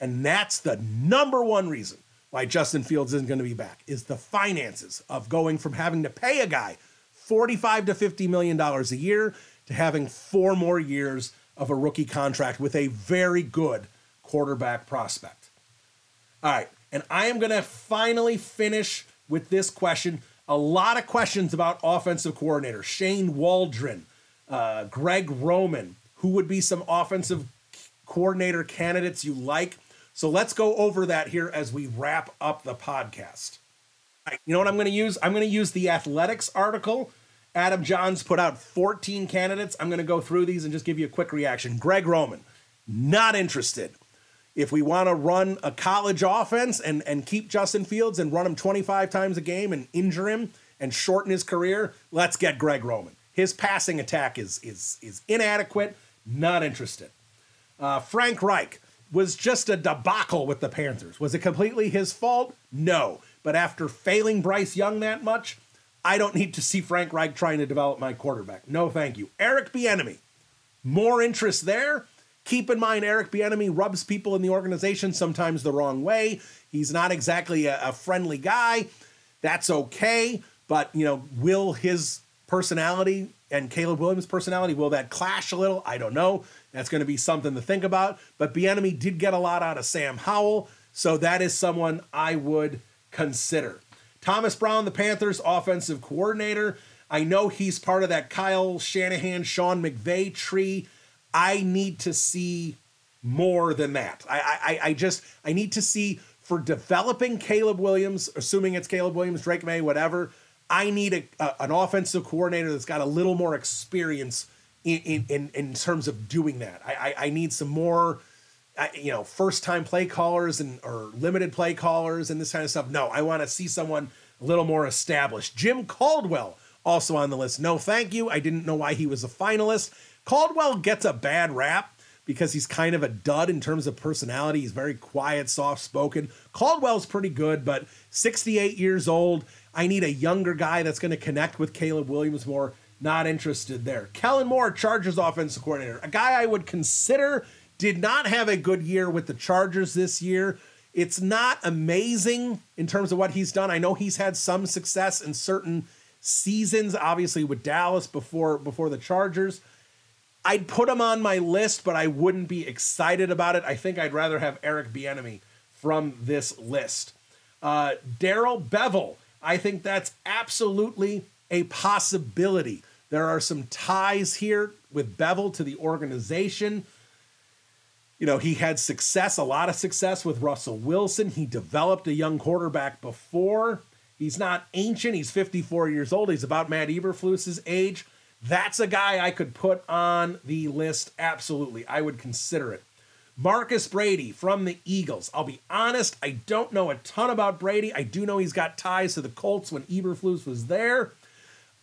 And that's the number one reason why Justin Fields isn't going to be back is the finances of going from having to pay a guy 45 to 50 million dollars a year to having four more years of a rookie contract with a very good quarterback prospect. All right, and I am going to finally finish with this question. A lot of questions about offensive coordinator Shane Waldron, uh, Greg Roman. Who would be some offensive coordinator candidates you like? So let's go over that here as we wrap up the podcast. Right, you know what I'm going to use? I'm going to use the athletics article. Adam Jahns put out 14 candidates. I'm going to go through these and just give you a quick reaction. Greg Roman, not interested. If we want to run a college offense and, and keep Justin Fields and run him 25 times a game and injure him and shorten his career, let's get Greg Roman. His passing attack is, is, is inadequate, not interested. Uh, Frank Reich, was just a debacle with the Panthers. Was it completely his fault? No. But after failing Bryce Young that much, I don't need to see Frank Reich trying to develop my quarterback. No, thank you. Eric Bieniemy, more interest there. Keep in mind, Eric Bieniemy rubs people in the organization sometimes the wrong way. He's not exactly a, a friendly guy. That's okay, but you know, will his personality and Caleb Williams' personality will that clash a little? I don't know. That's going to be something to think about. But Bieniemy did get a lot out of Sam Howell, so that is someone I would consider. Thomas Brown, the Panthers' offensive coordinator. I know he's part of that Kyle Shanahan, Sean McVay tree. I need to see more than that. I, I, I just I need to see for developing Caleb Williams, assuming it's Caleb Williams, Drake Maye, whatever. I need a, a, an offensive coordinator that's got a little more experience in in, in, terms of doing that. I, I, I need some more, you know, first time play callers and or limited play callers and this kind of stuff. No, I want to see someone a little more established. Jim Caldwell also on the list. No, thank you. I didn't know why he was a finalist. Caldwell gets a bad rap because he's kind of a dud in terms of personality. He's very quiet, soft spoken. Caldwell's pretty good, but 68 years old. I need a younger guy that's going to connect with Caleb Williams more. Not interested there. Kellen Moore, Chargers offensive coordinator, a guy I would consider. Did not have a good year with the Chargers this year. It's not amazing in terms of what he's done. I know he's had some success in certain seasons, obviously with Dallas before before the Chargers. I'd put him on my list, but I wouldn't be excited about it. I think I'd rather have Eric Bieniemy from this list. Uh, Darrell Bevell, I think that's absolutely a possibility. There are some ties here with Bevell to the organization. You know, he had success, a lot of success with Russell Wilson. He developed a young quarterback before. He's not ancient. He's 54 years old. He's about Matt Eberflus's age. That's a guy I could put on the list. Absolutely. I would consider it. Marcus Brady from the Eagles. I'll be honest, I don't know a ton about Brady. I do know he's got ties to the Colts when Eberflus was there.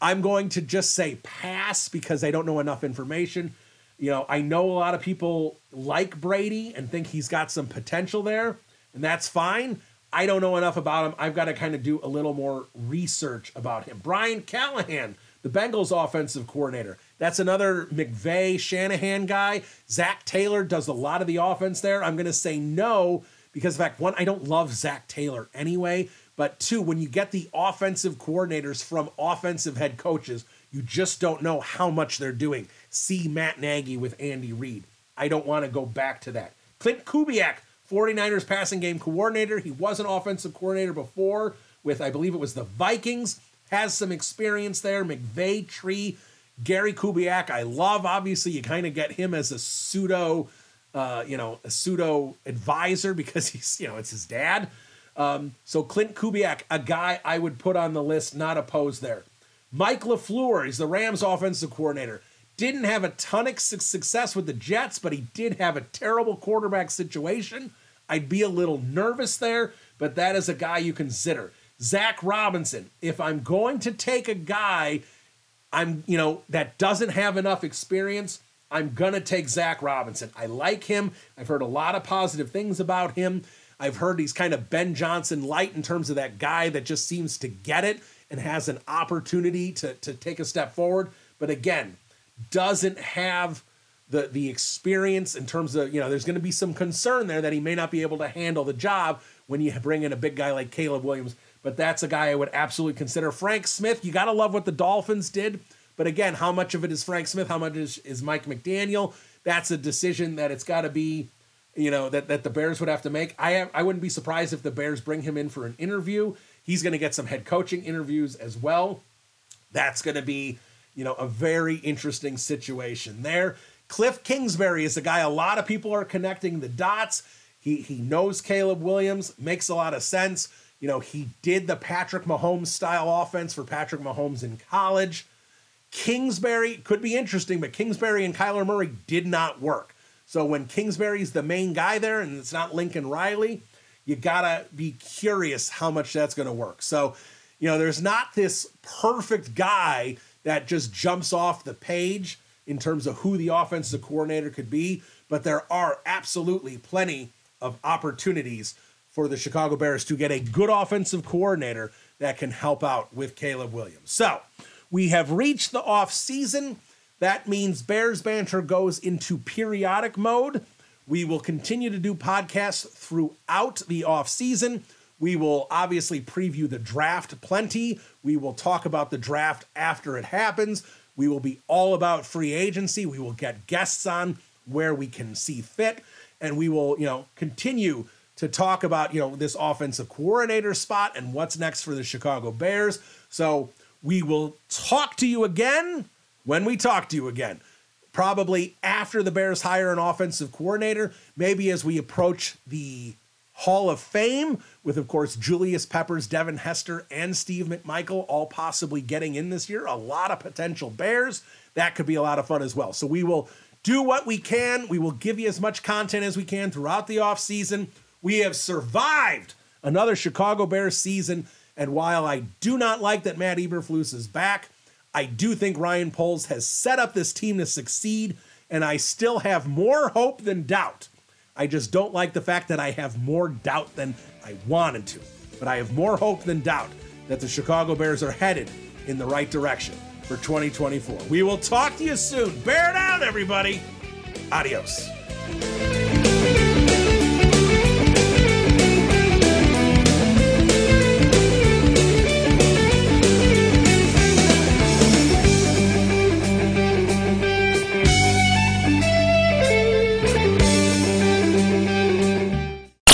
I'm going to just say pass because I don't know enough information. You know, I know a lot of people like Brady and think he's got some potential there, and that's fine. I don't know enough about him. I've got to kind of do a little more research about him. Brian Callahan the Bengals offensive coordinator. That's another McVay Shanahan guy. Zac Taylor does a lot of the offense there. I'm going to say no because, in fact, one, I don't love Zac Taylor anyway. But two, when you get the offensive coordinators from offensive head coaches, you just don't know how much they're doing. See Matt Nagy with Andy Reid. I don't want to go back to that. Clint Kubiak, 49ers passing game coordinator. He was an offensive coordinator before with, I believe it was the Vikings has some experience there. McVay tree, Gary Kubiak, I love. Obviously, you kind of get him as a pseudo, uh, you know, a pseudo advisor because he's, you know, it's his dad. Um, so Clint Kubiak, a guy I would put on the list, not opposed there. Mike LaFleur, he's the Rams offensive coordinator. Didn't have a ton of success with the Jets, but he did have a terrible quarterback situation. I'd be a little nervous there, but that is a guy you consider. Zac Robinson. If I'm going to take a guy, I'm you know that doesn't have enough experience. I'm gonna take Zac Robinson. I like him. I've heard a lot of positive things about him. I've heard he's kind of Ben Johnson light in terms of that guy that just seems to get it and has an opportunity to, to take a step forward. But again, doesn't have the the experience in terms of, you know, there's going to be some concern there that he may not be able to handle the job when you bring in a big guy like Caleb Williams but that's a guy I would absolutely consider. Frank Smith, you got to love what the Dolphins did. But again, how much of it is Frank Smith? How much is, is Mike McDaniel? That's a decision that it's got to be, you know, that, that the Bears would have to make. I have, I wouldn't be surprised if the Bears bring him in for an interview. He's going to get some head coaching interviews as well. That's going to be, you know, a very interesting situation there. Cliff Kingsbury is a guy a lot of people are connecting the dots. He he knows Caleb Williams, makes a lot of sense. You know, he did the Patrick Mahomes style offense for Patrick Mahomes in college. Kingsbury could be interesting, but Kingsbury and Kyler Murray did not work. So when Kingsbury's the main guy there and it's not Lincoln Riley, you gotta be curious how much that's gonna work. So, you know, there's not this perfect guy that just jumps off the page in terms of who the offensive coordinator could be, but there are absolutely plenty of opportunities for the Chicago Bears to get a good offensive coordinator that can help out with Caleb Williams. So we have reached the off season. That means Bears Banter goes into periodic mode. We will continue to do podcasts throughout the off season. We will obviously preview the draft plenty. We will talk about the draft after it happens. We will be all about free agency. We will get guests on where we can see fit. And we will, you know, continue to talk about, you know, this offensive coordinator spot and what's next for the Chicago Bears. So we will talk to you again when we talk to you again. Probably after the Bears hire an offensive coordinator, maybe as we approach the Hall of Fame, with, of course, Julius Peppers, Devin Hester, and Steve McMichael all possibly getting in this year. A lot of potential Bears. That could be a lot of fun as well. So we will do what we can. We will give you as much content as we can throughout the offseason. We have survived another Chicago Bears season. And while I do not like that Matt Eberflus is back, I do think Ryan Poles has set up this team to succeed. And I still have more hope than doubt I just don't like the fact that I have more doubt than I wanted to. But I have more hope than doubt that the Chicago Bears are headed in the right direction for 2024. We will talk to you soon. Bear down, everybody. Adios.